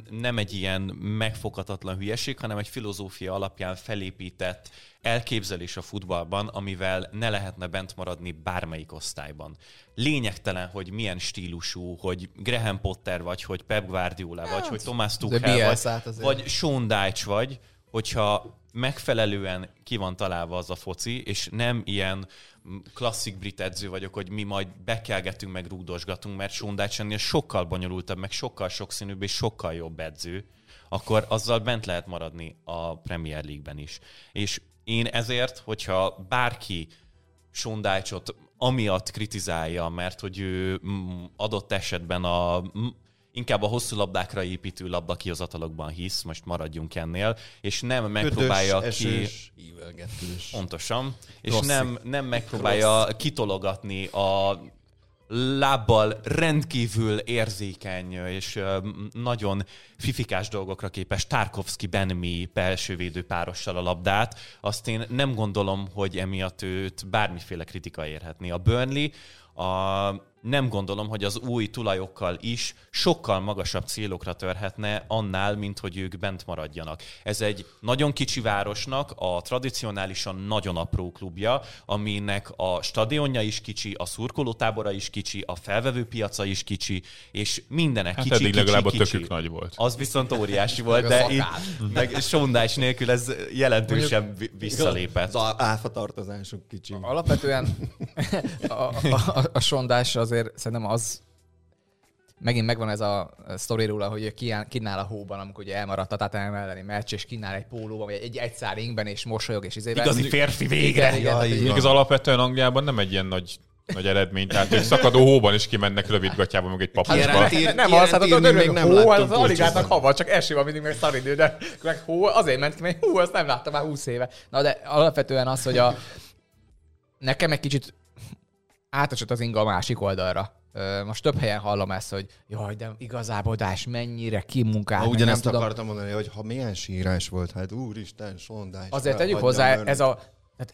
nem egy ilyen megfoghatatlan hülyeség, hanem egy filozófia alapján felépített elképzelés a futballban, amivel ne lehetne bent maradni bármelyik osztályban. Lényegtelen, hogy milyen stílusú, hogy Graham Potter vagy, hogy Pep Guardiola vagy, hát, hogy Thomas Tuchel vagy, vagy Sean Dyche vagy, hogyha megfelelően ki van találva az a foci, és nem ilyen klasszik brit edző vagyok, hogy mi majd bekelgetünk, meg rúdosgatunk, mert Sean Dyche sokkal bonyolultabb, meg sokkal sokszínűbb és sokkal jobb edző, akkor azzal bent lehet maradni a Premier League-ben is. És én ezért, hogyha bárki Sean Dyche-ot amiatt kritizálja, mert hogy ő adott esetben a inkább a hosszú labdákra építő labdakihozatalokban hisz, most maradjunk ennél, és nem megpróbálja Ködös, ki... Esős, Pontosan. És nem, nem megpróbálja Rossz. kitologatni a lábbal rendkívül érzékeny és nagyon fifikás dolgokra képes Tarkovsky Benmi belsővédő párossal a labdát, azt én nem gondolom, hogy emiatt őt bármiféle kritika érhetni. A Burnley a nem gondolom, hogy az új tulajokkal is sokkal magasabb célokra törhetne annál, mint hogy ők bent maradjanak. Ez egy nagyon kicsi városnak a tradicionálisan nagyon apró klubja, aminek a stadionja is kicsi, a szurkolótábora is kicsi, a felvevő piaca is kicsi, és mindenek hát kicsi, eddig kicsi, legalább kicsi. a tökük nagy volt. Az viszont óriási volt, de itt, meg sondás nélkül ez jelentősen visszalépett. Az áfa tartozásuk kicsi. Alapvetően a, a, a, a sondás az azért szerintem az megint megvan ez a sztori róla, hogy kínál a hóban, amikor ugye elmaradt a Tottenham elleni meccs, és kínál egy pólóban, vagy egy, egy szár ingben, és mosolyog, és izével. Igazi férfi végre! Igen, igen, igen. az alapvetően Angliában nem egy ilyen nagy nagy eredmény, tehát ők szakadó hóban is kimennek rövid gatyában, meg egy papucsba. Hát, nem az, hát a még nem hó, az alig látnak hava, csak eső van mindig, meg szaridő, de meg hó, azért ment ki, mert hú, azt nem láttam már 20 éve. Na de alapvetően az, hogy a, nekem egy kicsit átesett az inga a másik oldalra. Most több helyen hallom ezt, hogy jaj, de igazábodás mennyire kimunkált. Ha ugyanezt nem tudom. akartam mondani, hogy ha milyen sírás volt, hát úristen, sondás. Azért tegyük hozzá, Burnley. ez a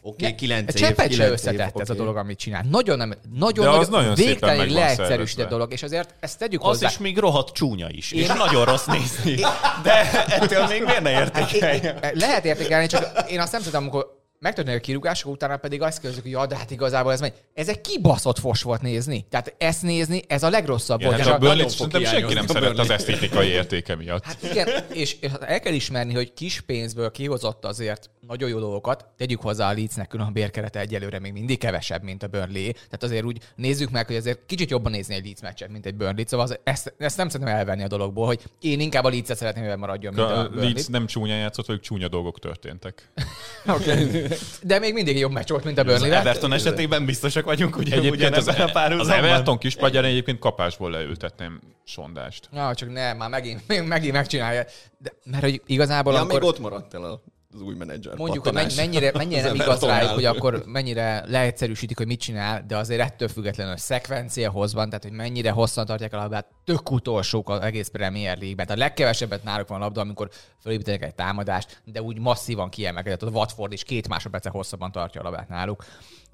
Oké, kilenc egy év, cseppet se összetett év, ez a dolog, amit csinál. Nagyon nem, nagyon, De az nagyon, nagyon végtelenül leegyszerűsített dolog, és azért ezt tegyük Az hozzá. is még rohadt csúnya is, és nagyon rossz nézni. De ettől még miért ne értékelje? Lehet értékelni, csak én azt nem tudom, amikor megtörténik a kirúgás, akkor utána pedig azt kérdezik, hogy ja, de hát igazából ez megy. Ez egy kibaszott fos volt nézni. Tehát ezt nézni, ez a legrosszabb Igen, volt. hát a Burnley szerintem senki nem szeret az esztétikai értéke miatt. Hát igen, és el kell ismerni, hogy kis pénzből kihozott azért nagyon jó dolgokat. Tegyük hozzá a Leedsnek külön a bérkerete egyelőre még mindig kevesebb, mint a Burnley. Tehát azért úgy nézzük meg, hogy azért kicsit jobban nézni egy Leeds meccset, mint egy Burnley. Szóval az, ezt, ezt nem szeretném elvenni a dologból, hogy én inkább a Leeds-et szeretném, hogy maradjon, mint a A. Leeds nem csúnyán játszott, vagy csúnya dolgok történtek. <laughs> Okay. De még mindig jobb meccs volt, mint a Az Burnley. Everton esetében biztosak vagyunk, hogy Egyébként az, a az párhuzamban. Everton kispadján egyébként kapásból leültetném sondást. Ja, csak ne, már megint, megint megcsinálja. De, mert hogy igazából Ja, amikor... még ott maradt el a- az új menedzser. Mondjuk, hogy pattanás. menny- mennyire, <laughs> mennyire nem igaz rájuk, hogy akkor mennyire leegyszerűsítik, hogy mit csinál, de azért ettől függetlenül szekvenciahoz van, tehát hogy mennyire hosszan tartják a labdát, tök utolsók az egész Premier League-ben. Tehát a legkevesebbet náluk van a labda, amikor felépítenek egy támadást, de úgy masszívan kiemelkedett. A Watford is két másodperce hosszabban tartja a labdát náluk.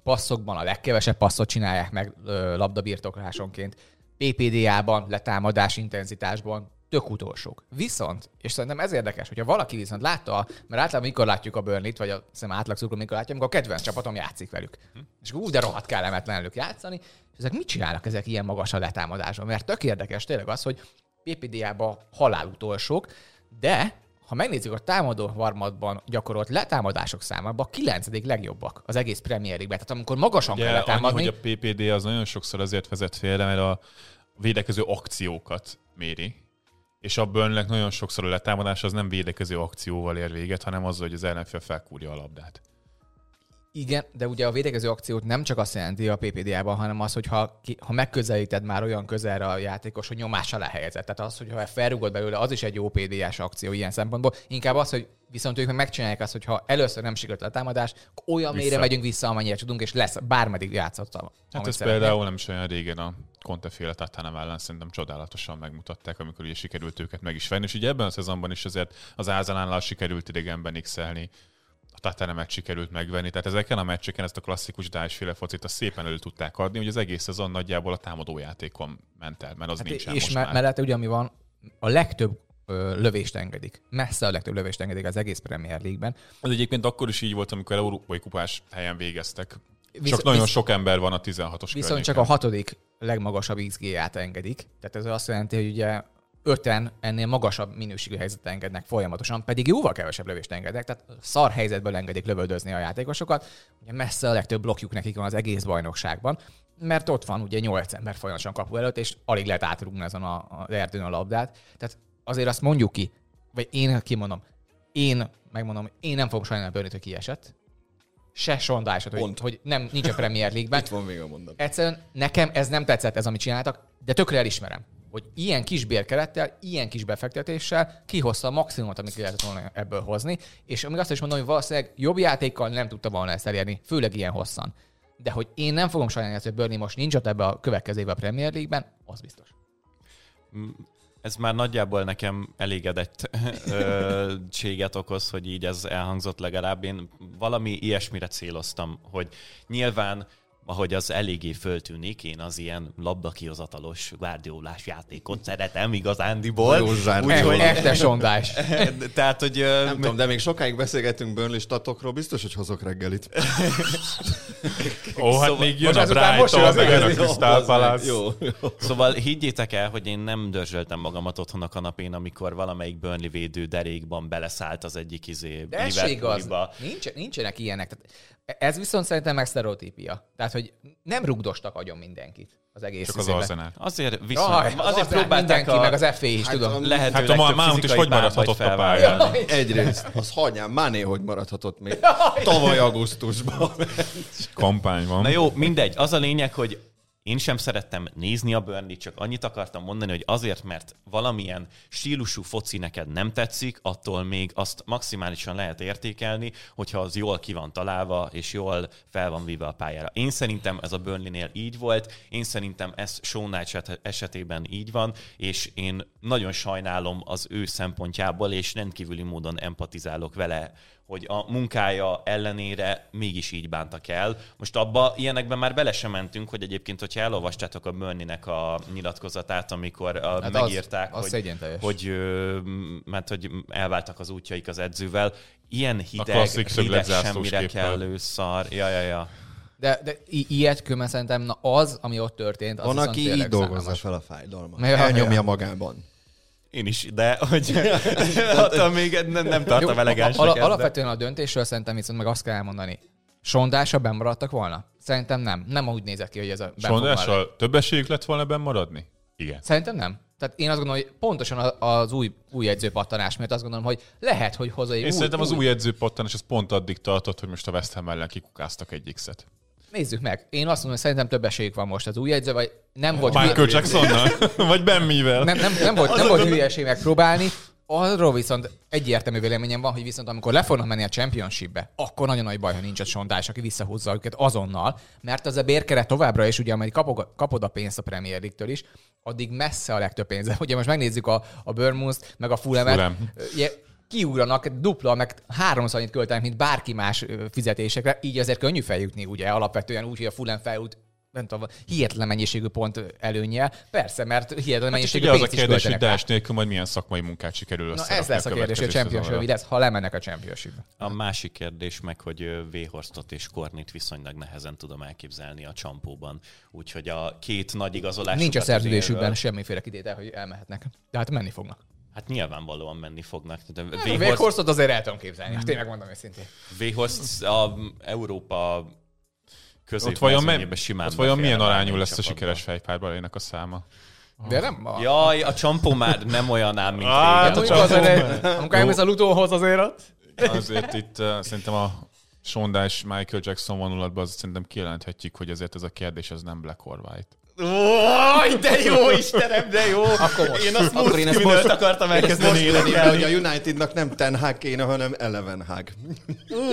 Passzokban a legkevesebb passzot csinálják meg labdabirtoklásonként. PPDA-ban, letámadás intenzitásban tök utolsók. Viszont, és szerintem ez érdekes, hogyha valaki viszont látta, mert általában mikor látjuk a Burnley-t, vagy a szerintem átlag szurkoló mikor látja, amikor a kedvenc csapatom játszik velük. És akkor úgy, de rohadt kellemetlen velük játszani, és ezek mit csinálnak ezek ilyen magas a letámadásban? Mert tök érdekes tényleg az, hogy PPDA-ban halál utolsók, de ha megnézzük a támadó harmadban gyakorolt letámadások számában, a kilencedik legjobbak az egész Premier League-ben. Tehát amikor magasan Ugye kell annyi, letámadni, hogy a PPD az nagyon sokszor azért vezet félre, mert a védekező akciókat méri. És a Burnley nagyon sokszor a letámadás az nem védekező akcióval ér véget, hanem azzal, hogy az ellenfél felkúrja a labdát. Igen, de ugye a védekező akciót nem csak azt jelenti a PPD-ban, hanem az, hogy ha, ki, ha megközelíted már olyan közelre a játékos, hogy nyomás alá helyezett. Tehát az, hogy ha felrugod belőle, az is egy jó PDS akció ilyen szempontból. Inkább az, hogy viszont ők meg megcsinálják azt, hogy ha először nem sikerült a támadás, olyan Vissza. mélyre megyünk vissza, amennyire tudunk, és lesz, bármeddig játszottam. Hát ez szeretnél. például nem is olyan régen a Conte féle Tottenham ellen szerintem csodálatosan megmutatták, amikor ugye sikerült őket meg is venni. És ugye ebben a szezonban is azért az Ázanánnal sikerült idegenben x a Tottenhamet sikerült megvenni. Tehát ezeken a meccseken ezt a klasszikus Dájsféle focit azt szépen elő tudták adni, hogy az egész szezon nagyjából a támadójátékon ment el, mert az Hát nincsen és most már. mellette ugye, ami van, a legtöbb ö, lövést engedik. Messze a legtöbb lövést engedik az egész Premier League-ben. Ez egyébként akkor is így volt, amikor európai kupás helyen végeztek. Visz- Csak nagyon visz- sok ember van a 16-os Viszont csak a hatodik legmagasabb XG-ját engedik. Tehát ez azt jelenti, hogy ugye öten ennél magasabb minőségű helyzetet engednek folyamatosan, pedig jóval kevesebb lövést engednek, tehát szar helyzetből engedik lövöldözni a játékosokat. Ugye messze a legtöbb blokkjuk nekik van az egész bajnokságban, mert ott van ugye nyolc ember folyamatosan kapu előtt, és alig lehet átrugni ezen a, a erdőn a labdát. Tehát azért azt mondjuk ki, vagy én kimondom, én megmondom, én nem fogom sajnálni a Burnley-t, hogy kiesett. Se sondásot, hogy, Pont. hogy nem, nincs a Premier League-ben. <laughs> Itt van még a mondat. Egyszerűen nekem ez nem tetszett, ez, amit csináltak, de tökre elismerem, hogy ilyen kis bérkerettel, ilyen kis befektetéssel kihozta a maximumot, amit ki lehetett volna ebből hozni, és amíg azt is mondom, hogy valószínűleg jobb játékkal nem tudta volna ezt elérni, főleg ilyen hosszan. De hogy én nem fogom sajnálni, hogy Burnley most nincs ott ebbe a következő évben a Premier League-ben, az biztos. Ez már nagyjából nekem elégedettséget <laughs> okoz, hogy így ez elhangzott legalább. Én valami ilyesmire céloztam, hogy nyilván ahogy az eléggé föltűnik, én az ilyen labdakihozatalos guardiolás játékot szeretem igazándiból. Úgyhogy, Ekte sondás. <laughs> tehát, hogy Nem tudom, de még sokáig beszélgetünk Burnley statokról, biztos, hogy hozok reggelit. <laughs> Ó, hát Szóval- még jön a Brighton, az meg jön a. Crystal. Palace. Jó, jó. Szóval higgyétek el, hogy én nem dörzsöltem magamat otthon a kanapén, amikor valamelyik Burnley védő derékban beleszállt az egyik izé De ez igaz. Nincsenek ilyenek. Tehát ez viszont szerintem meg sztereotípia. Tehát, hogy nem rugdostak agyon mindenkit az egész Csak az. Arsenal. Azért viszont, Jaj, az azért próbálták mindenki, a meg az FA is, Hát tudom. lehető Hát a Mount is hogy maradhatott a pályán? Egyrészt, az hagyján, Máné hogy maradhatott még tavaly augusztusban. Kampány van. Na jó, mindegy. Az a lényeg, hogy Én sem szerettem nézni a burnley csak annyit akartam mondani, hogy azért, mert valamilyen stílusú foci neked nem tetszik, attól még azt maximálisan lehet értékelni, hogyha az jól ki van találva, és jól fel van víve a pályára. Én szerintem ez a Burnley-nél így volt, én szerintem ez Knight esetében így van, és én nagyon sajnálom az ő szempontjából, és rendkívüli módon empatizálok vele, hogy a munkája ellenére mégis így bántak el. Most abba ilyenekben már bele sem mentünk, hogy egyébként, hogyha elolvastátok a Burnley-nek a nyilatkozatát, amikor a, hát megírták, az, az hogy, hogy, mert hogy elváltak az útjaik az edzővel, ilyen hideg, hideg semmire kellő szar. Ja, ja, ja. De, de i- ilyet köme szerintem na az, ami ott történt, az Van, aki így dolgozza fel a fájdalmat. Ja, Elnyomja ja. magában. Én is, de hogy <laughs> attól még nem, nem tartom elegánsnak. Al- alapvetően a döntésről szerintem viszont meg azt kell elmondani. Sondással bemaradtak volna? Szerintem nem. Nem úgy nézett ki, hogy ez a Sondással több esélyük lett volna benn maradni? Igen. Szerintem nem. Tehát én azt gondolom, hogy pontosan az új, új edzőpattanás miatt azt gondolom, hogy lehet, hogy hozzá egy Én új, szerintem új... az új edzőpattanás az pont addig tartott, hogy most a West Ham ellen kikukáztak egy X-et. Nézzük meg. Én azt mondom, hogy szerintem több esélyük van most az új edző, vagy nem volt... Michael hülye... Jacksonnal? <laughs> vagy Ben mivel? Nem, nem, nem volt, nem volt <laughs> hülyeség megpróbálni. Arról viszont egyértelmű véleményem van, hogy viszont amikor le fognak menni a championshipbe, akkor nagyon nagy baj, ha nincs a sondás, aki visszahúzza őket azonnal, mert az a bérkeret továbbra is, ugye, amely kapod, kapod a pénzt a Premier League-től is, addig messze a legtöbb pénze. Ugye most megnézzük a, a Bournemouth, meg a Fulham-et. Fulham kiugranak dupla, meg háromszor annyit költenek, mint bárki más fizetésekre, így azért könnyű feljutni, ugye, alapvetően úgy, hogy a Fulham feljut nem tudom, hihetetlen mennyiségű pont előnye. Persze, mert hihetetlen hát mennyiségű hát pénzt az a kérdés, hogy Daesh nélkül majd milyen szakmai munkát sikerül Na ez lesz a kérdés, hogy a championship lesz, ha lemennek a championship A másik kérdés meg, hogy Véhorstot és Kornit viszonylag nehezen tudom elképzelni a csampóban. Úgyhogy a két nagy igazolás. Nincs a szerződésükben semmiféle kitétel, hogy elmehetnek. De hát menni fognak. Hát nyilvánvalóan menni fognak. Hát, Véhorstot azért el tudom képzelni, hát tényleg mondom őszintén. Véhorst a Európa ott vajon, men, simán ott vajon milyen arányú lesz a sikeres fejpárbalének a száma? De nem a... Jaj, a csampó már nem olyan ám, mint ah, régen. A csampó... Amikor elmész a lutóhoz azért ott. Azért itt uh, szerintem a sondás Michael Jackson vonulatban azt szerintem kijelenthetjük, hogy azért ez a kérdés az nem Black or White. Ó, de jó, Istenem, de jó! Akkor most. Én azt most, én ezt most akartam elkezdeni énekelni. hogy a Unitednak nem Ten Hag kéne, hanem Eleven Hag.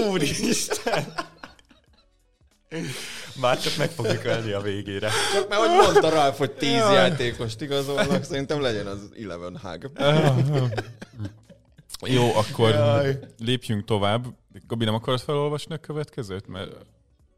Úristen! Már csak meg fogjuk ölni a végére. Csak mert hogy mondta Ralf, hogy tíz Jaj. játékost igazolnak, szerintem legyen az Eleven Hag. Jó, akkor Jaj. lépjünk tovább. Gabi, nem akarod felolvasni a következőt? Mert...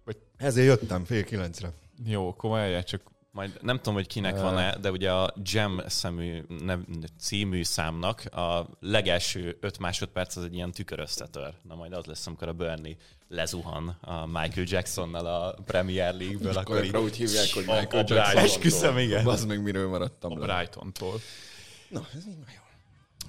Vagy... Ezért jöttem fél kilencre. Jó, akkor csak majd nem tudom, hogy kinek van-e, de ugye a Gem szemű nev, című számnak a legelső öt másodperc az egy ilyen tüköröztetőr. Na majd az lesz, amikor a Bernie lezuhan a Michael Jacksonnal a Premier League-ből. Akkor így úgy hívják, hogy Michael Jackson. Esküszöm, igen. Az meg miről maradtam A Brighton-tól. Na, ez így jó.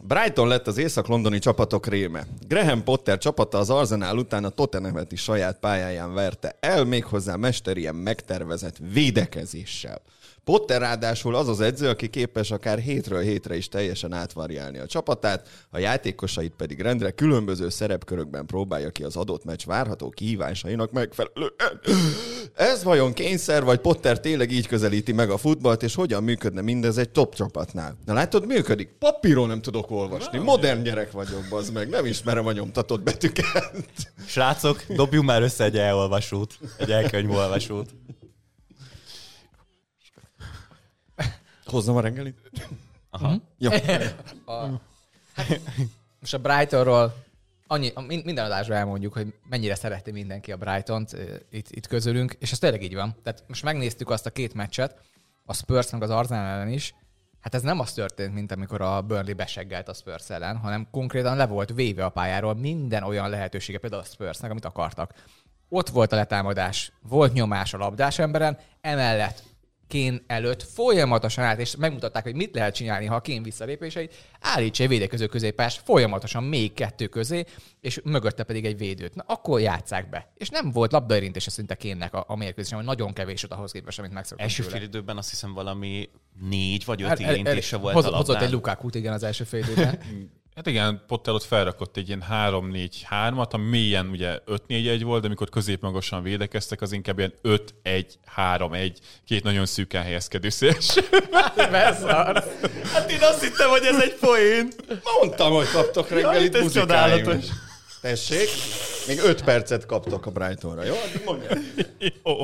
Brighton lett az észak-londoni csapatok réme. Graham Potter csapata az Arsenal után a Tottenhamet saját pályáján verte el, méghozzá mesterien megtervezett védekezéssel. Potter ráadásul az az edző, aki képes akár hétről hétre is teljesen átvariálni a csapatát, a játékosait pedig rendre különböző szerepkörökben próbálja ki az adott meccs várható kihívásainak megfelelően. Ez vajon kényszer, vagy Potter tényleg így közelíti meg a futballt, és hogyan működne mindez egy top csapatnál? Na látod, működik. Papíron nem tudok olvasni. Modern gyerek vagyok, bazd meg. Nem ismerem a nyomtatott betűket. Srácok, dobjunk már össze egy elolvasót, egy elkönyvolvasót. Hozzam a reggelit? Aha. Mhm. Jó. a, most a Brightonról annyi, minden adásban elmondjuk, hogy mennyire szereti mindenki a Brighton-t itt, itt közülünk, és ez tényleg így van. Tehát most megnéztük azt a két meccset, a spurs meg az Arsenal ellen is, hát ez nem az történt, mint amikor a Burnley beseggelt a Spurs ellen, hanem konkrétan le volt véve a pályáról minden olyan lehetősége, például a Spursnek, amit akartak. Ott volt a letámadás, volt nyomás a labdás emberen, emellett Kén előtt folyamatosan állt, és megmutatták, hogy mit lehet csinálni, ha a Kén visszalépéseit, állítsa egy védekező középpás folyamatosan még kettő közé, és mögötte pedig egy védőt. Na, akkor játsszák be. És nem volt labdaérintése szinte Kénnek a, a mérkőzésen, hogy nagyon kevés ott ahhoz képest, amit megszoktunk Első fél időben azt hiszem valami négy vagy öt hát, érintése volt hoz, a labdán. Hozott egy Lukákut, igen, az első fél időben. <laughs> Hát igen, Potter ott felrakott egy ilyen 3-4-3-at, ami mélyen ugye 5-4-1 volt, de amikor középmagasan védekeztek, az inkább ilyen 5-1-3-1, két nagyon szűken helyezkedő széls. Beszarsz. <laughs> Hát én azt hittem, hogy ez egy poén. Mondtam, hogy kaptok reggelit ez muzikáim. csodálatos. Tessék, még 5 percet kaptok a Brightonra, jó? Jó.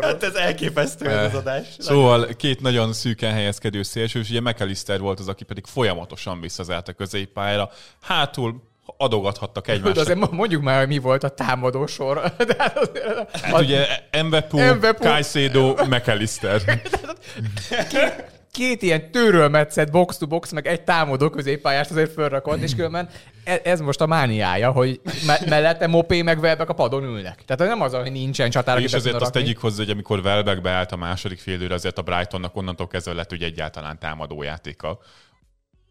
Hát ez elképesztő ez az adás. Szóval két nagyon szűken helyezkedő szélső, és ugye McAllister volt az, aki pedig folyamatosan visszazárt a középpályára. Hátul adogathattak De egymásra. azért mondjuk már, hogy mi volt a támadó sor. <laughs> De hát azért, Hát ugye Mvepu, Mvepu. Caicedo, McAllister. <laughs> két ilyen tőrölmetszett box-to-box, meg egy támadó középpályást azért fölrakott, és különben e- ez most a mániája, hogy me- mellette Mopé meg Welbeck a padon ülnek. Tehát nem az, hogy nincsen csatár, És azért azt tegyük hozzá, hogy amikor Welbeck beállt a második félőre, azért a Brightonnak onnantól kezdve lett ugye egyáltalán támadójátéka.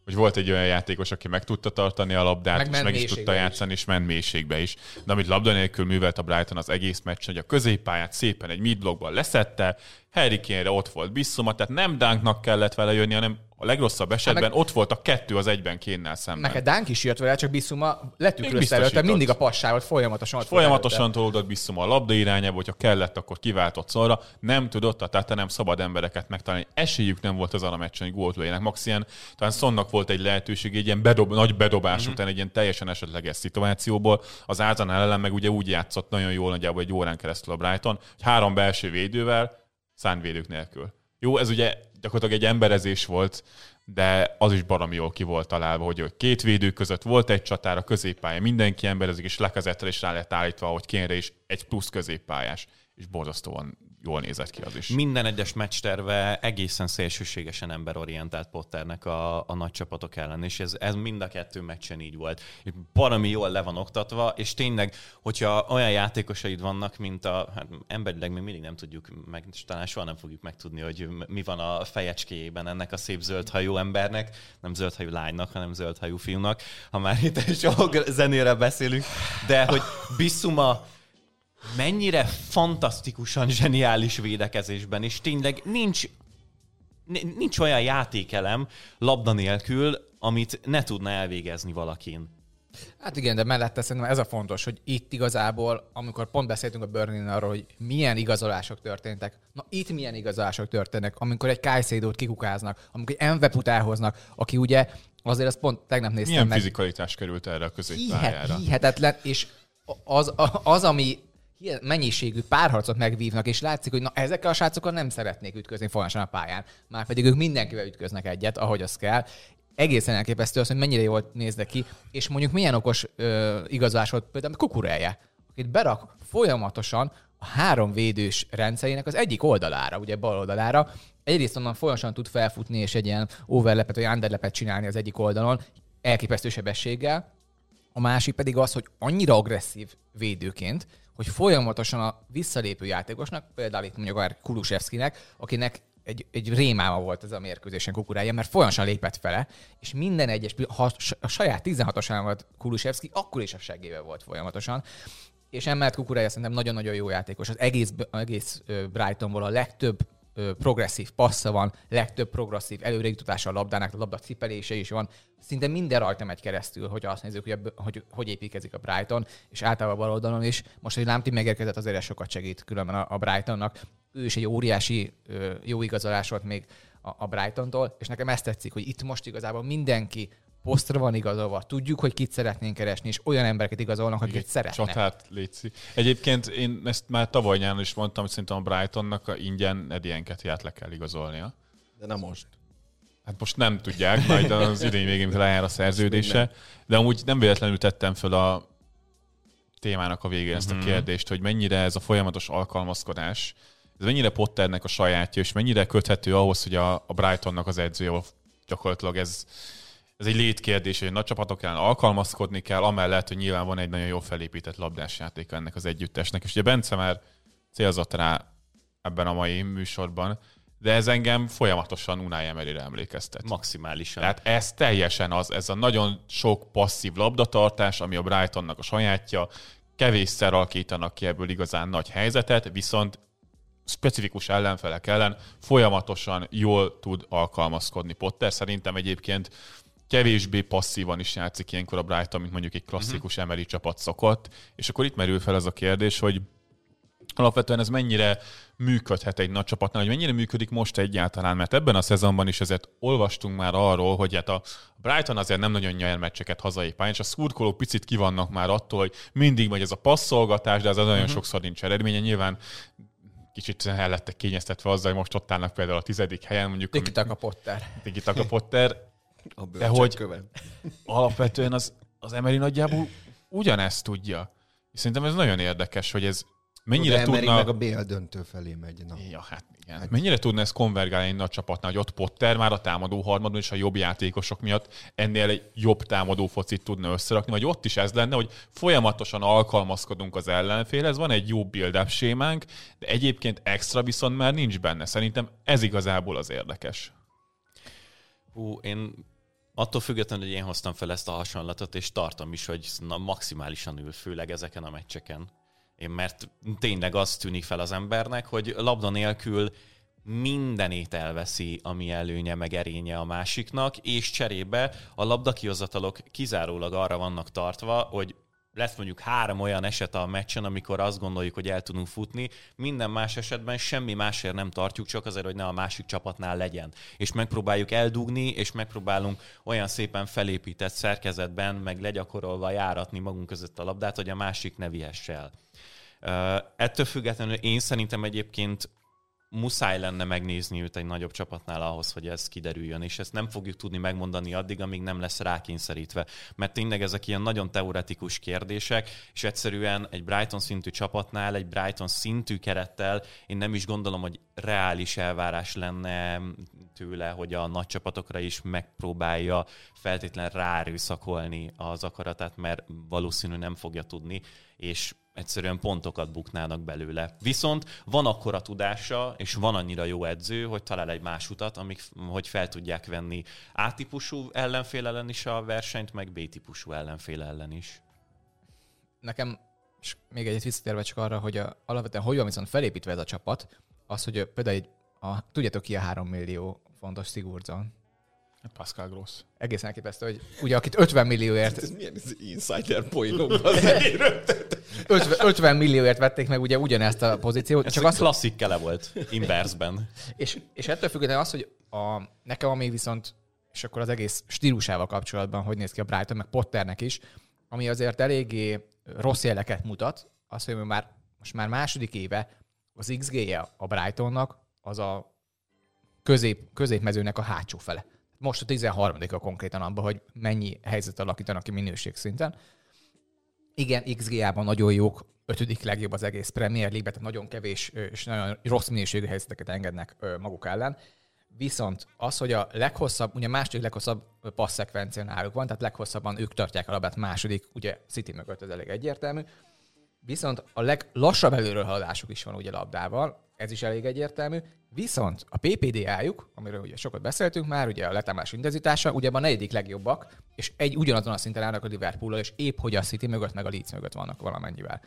Hogy volt egy olyan játékos, aki meg tudta tartani a labdát, Meg és meg is tudta is. játszani, és ment mélységbe is. De amit labda nélkül művelt a Brighton az egész meccs, hogy a középpályát szépen egy midblockban leszette, Harry Kane-re ott volt Bissoma, tehát nem Dunknak kellett vele jönni, hanem a legrosszabb esetben meg- ott volt a kettő az egyben kénnel szemben. Neked Dánk is jött vele, csak Bissuma biztosított. előtte, mindig a passával folyamatosan ott Folyamatosan tolódott Bissoma a labda irányába, hogyha kellett, akkor kiváltott szorra. Nem tudott a Tata nem szabad embereket megtalálni. Esélyük nem volt azon a meccsen, hogy gólt lőjenek. Max ilyen, talán Sonnak volt egy lehetőség, egy ilyen bedob, nagy bedobás mm-hmm. után egy ilyen teljesen esetleges szituációból. Az Ázanál ellen meg ugye úgy játszott nagyon jól nagyjából egy órán keresztül a Brighton, hogy három belső védővel, szánvédők nélkül. Jó, ez ugye gyakorlatilag egy emberezés volt, de az is baromi jól ki volt találva, hogy két védő között volt egy csatár, a középpálya mindenki emberezik, és lekezettel is rá lett állítva, hogy kénre is egy plusz középpályás, és borzasztóan jól nézett ki az is. Minden egyes meccsterve egészen szélsőségesen emberorientált Potternek a, a nagy csapatok ellen, és ez, ez mind a kettő meccsen így volt. És baromi jól le van oktatva, és tényleg, hogyha olyan játékosaid vannak, mint a, hát emberileg még mindig nem tudjuk meg, talán soha nem fogjuk megtudni, hogy mi van a fejecskéjében ennek a szép zöldhajú embernek, nem zöldhajú lánynak, hanem zöldhajú fiúnak, ha már itt sok zenére beszélünk, de hogy Bissuma mennyire fantasztikusan zseniális védekezésben, és tényleg nincs, nincs olyan játékelem labda nélkül, amit ne tudna elvégezni valakin. Hát igen, de mellette szerintem ez a fontos, hogy itt igazából, amikor pont beszéltünk a burnley arról, hogy milyen igazolások történtek, na itt milyen igazolások történnek, amikor egy Kajszédót kikukáznak, amikor egy Enveput elhoznak, aki ugye azért azt pont tegnap néztem Milyen meg. fizikalitás került erre a középpályára? Hihet, hihetetlen, és az, az, ami ilyen mennyiségű párharcot megvívnak, és látszik, hogy na ezekkel a srácokkal nem szeretnék ütközni folyamatosan a pályán. Már pedig ők mindenkivel ütköznek egyet, ahogy az kell. Egészen elképesztő az, hogy mennyire jól néznek ki, és mondjuk milyen okos ö, igazolás volt például Kukureje, akit berak folyamatosan a három védős rendszerének az egyik oldalára, ugye bal oldalára. Egyrészt onnan folyamatosan tud felfutni, és egy ilyen overlepet vagy underlepet csinálni az egyik oldalon, elképesztő sebességgel, a másik pedig az, hogy annyira agresszív védőként, hogy folyamatosan a visszalépő játékosnak, például itt mondjuk akár Kulusevskinek, akinek egy, egy rémáma volt ez a mérkőzésen kukurája, mert folyamatosan lépett fele, és minden egyes, ha a saját 16-osán volt Kulusevski, akkor is a segével volt folyamatosan. És emellett Kukurája szerintem nagyon-nagyon jó játékos. Az egész, egész Brightonból a legtöbb progresszív passza van, legtöbb progresszív előrejutatása a labdának, a labda cipelése is van. Szinte minden rajta megy keresztül, hogy azt nézzük, hogy, a, hogy, hogy építkezik a Brighton, és általában a bal oldalon is. Most, hogy Lámti megérkezett, azért sokat segít különben a, a Brightonnak. Ő is egy óriási jó igazolás volt még a, a Brightontól, és nekem ezt tetszik, hogy itt most igazából mindenki posztra van igazolva, tudjuk, hogy kit szeretnénk keresni, és olyan embereket igazolnak, akiket szeretnek. Csatát létszi. Egyébként én ezt már tavaly nyáron is mondtam, hogy szerintem a Brightonnak a ingyen Eddie Nketiát le kell igazolnia. De nem most. Hát most nem tudják, majd az <laughs> idén végén lejár a szerződése, de amúgy nem véletlenül tettem föl a témának a végén ezt a kérdést, hogy mennyire ez a folyamatos alkalmazkodás, ez mennyire Potternek a sajátja, és mennyire köthető ahhoz, hogy a, a Brightonnak az edzője gyakorlatilag ez, ez egy létkérdés, hogy nagy csapatok ellen alkalmazkodni kell, amellett, hogy nyilván van egy nagyon jó felépített labdásjátéka ennek az együttesnek. És ugye Bence már célzott rá ebben a mai műsorban, de ez engem folyamatosan Unai Emeryre emlékeztet. Maximálisan. Tehát ez teljesen az, ez a nagyon sok passzív labdatartás, ami a Brightonnak a sajátja, kevésszer alakítanak ki ebből igazán nagy helyzetet, viszont specifikus ellenfelek ellen folyamatosan jól tud alkalmazkodni Potter. Szerintem egyébként kevésbé passzívan is játszik ilyenkor a Brighton, mint mondjuk egy klasszikus uh-huh. emeli csapat szokott. És akkor itt merül fel ez a kérdés, hogy alapvetően ez mennyire működhet egy nagy csapatnál, hogy mennyire működik most egyáltalán, mert ebben a szezonban is ezért olvastunk már arról, hogy hát a Brighton azért nem nagyon nyer meccseket hazai pályán, és a szurkolók picit kivannak már attól, hogy mindig megy ez a passzolgatás, de ez nagyon uh-huh. sokszor nincs eredménye. Nyilván kicsit el lettek kényeztetve azzal, hogy most ott állnak például a tizedik helyen. Mondjuk, Tiki Taka Potter. Tiki Potter. A De hogy követ. alapvetően az, az Emery nagyjából ugyanezt tudja. És szerintem ez nagyon érdekes, hogy ez mennyire De Emery tudna... meg a BL döntő felé megy. Na. Ja, hát igen. Hát mennyire tudna ezt konvergálni egy nagy csapatnál, hogy ott Potter már a támadó harmadon és a jobb játékosok miatt ennél egy jobb támadó focit tudna összerakni, vagy ott is ez lenne, hogy folyamatosan alkalmazkodunk az ellenfélhez, van egy jó build-up sémánk, de egyébként extra viszont már nincs benne. Szerintem ez igazából az érdekes. Hú, én attól függetlenül, hogy én hoztam fel ezt a hasonlatot, és tartom is, hogy na, maximálisan ül, főleg ezeken a meccseken. Én mert tényleg az tűnik fel az embernek, hogy labda nélkül mindenét elveszi, ami előnye meg erénye a másiknak, és cserébe a labdakihozatalok kizárólag arra vannak tartva, hogy lesz mondjuk három olyan eset a meccsen, amikor azt gondoljuk, hogy el tudunk futni, minden más esetben semmi másért nem tartjuk, csak azért, hogy ne a másik csapatnál legyen. És megpróbáljuk eldugni, és megpróbálunk olyan szépen felépített szerkezetben, meg legyakorolva járatni magunk között a labdát, hogy a másik ne vihesse el. Uh, ettől függetlenül én szerintem egyébként muszáj lenne megnézni őt egy nagyobb csapatnál ahhoz, hogy ez kiderüljön, és ezt nem fogjuk tudni megmondani addig, amíg nem lesz rákényszerítve. Mert tényleg ezek ilyen nagyon teoretikus kérdések, és egyszerűen egy Brighton szintű csapatnál, egy Brighton szintű kerettel én nem is gondolom, hogy reális elvárás lenne tőle, hogy a nagy csapatokra is megpróbálja feltétlen ráerőszakolni az akaratát, mert valószínű nem fogja tudni, és egyszerűen pontokat buknának belőle. Viszont van akkora tudása, és van annyira jó edző, hogy talál egy más utat, amik, hogy fel tudják venni A-típusú ellenfél ellen is a versenyt, meg B-típusú ellenfél ellen is. Nekem, és még egyet visszatérve csak arra, hogy a, alapvetően hogy van viszont felépítve ez a csapat, az, hogy például egy, a, tudjátok ki a 3 millió fontos Sigurdsson? Pascal Gross. Egészen elképesztő, hogy ugye akit 50 millióért Ez milyen ez insider poinok? az 50, 50 millióért vették meg ugye ugyanezt a pozíciót. Ez Csak csak az, klasszik kele volt, inversben. és, és ettől függetlenül az, hogy a, nekem ami viszont, és akkor az egész stílusával kapcsolatban, hogy néz ki a Brighton, meg Potternek is, ami azért eléggé rossz jeleket mutat, az, hogy már most már második éve az XG-je a Brightonnak az a közép, középmezőnek a hátsó fele. Most a 13 a konkrétan abban, hogy mennyi helyzet alakítanak ki minőségszinten. Igen, XG-ában nagyon jók, ötödik legjobb az egész Premier League, tehát nagyon kevés és nagyon rossz minőségű helyzeteket engednek maguk ellen. Viszont az, hogy a leghosszabb, ugye második leghosszabb passzekvencia náluk van, tehát leghosszabban ők tartják a labdát második, ugye City mögött ez elég egyértelmű. Viszont a leglassabb előrőhaladásuk is van ugye labdával, ez is elég egyértelmű. Viszont a PPDA-juk, amiről ugye sokat beszéltünk már, ugye a letámás intenzitása, ugye a negyedik legjobbak, és egy ugyanazon a szinten állnak a liverpool és épp hogy a City mögött, meg a Leeds mögött vannak valamennyivel.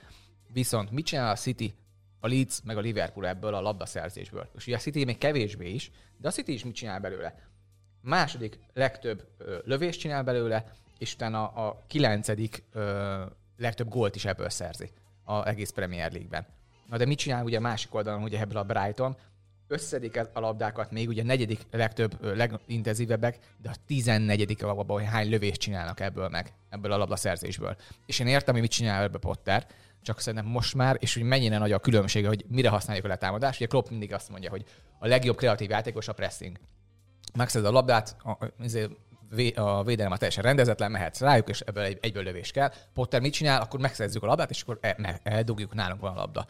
Viszont mit csinál a City, a Leeds, meg a Liverpool ebből a labdaszerzésből? És ugye a City még kevésbé is, de a City is mit csinál belőle? Második legtöbb ö, lövést csinál belőle, és utána a kilencedik ö, legtöbb gólt is ebből szerzi az egész Premier League-ben. Na de mit csinál ugye a másik oldalon, ugye ebből a Brighton? Összedik a labdákat, még ugye a negyedik legtöbb, legintenzívebbek, de a tizennegyedik abban, hogy hány lövést csinálnak ebből meg, ebből a labdaszerzésből. És én értem, hogy mit csinál ebből Potter, csak szerintem most már, és hogy mennyire nagy a különbsége, hogy mire használjuk a letámadást. Ugye Klopp mindig azt mondja, hogy a legjobb kreatív játékos a pressing. Megszed a labdát, a, a, vé- a védelem a teljesen rendezetlen, mehetsz rájuk, és ebből egy, egyből lövés kell. Potter mit csinál? Akkor megszerzzük a labdát, és akkor ne, eldugjuk, nálunk van a labda.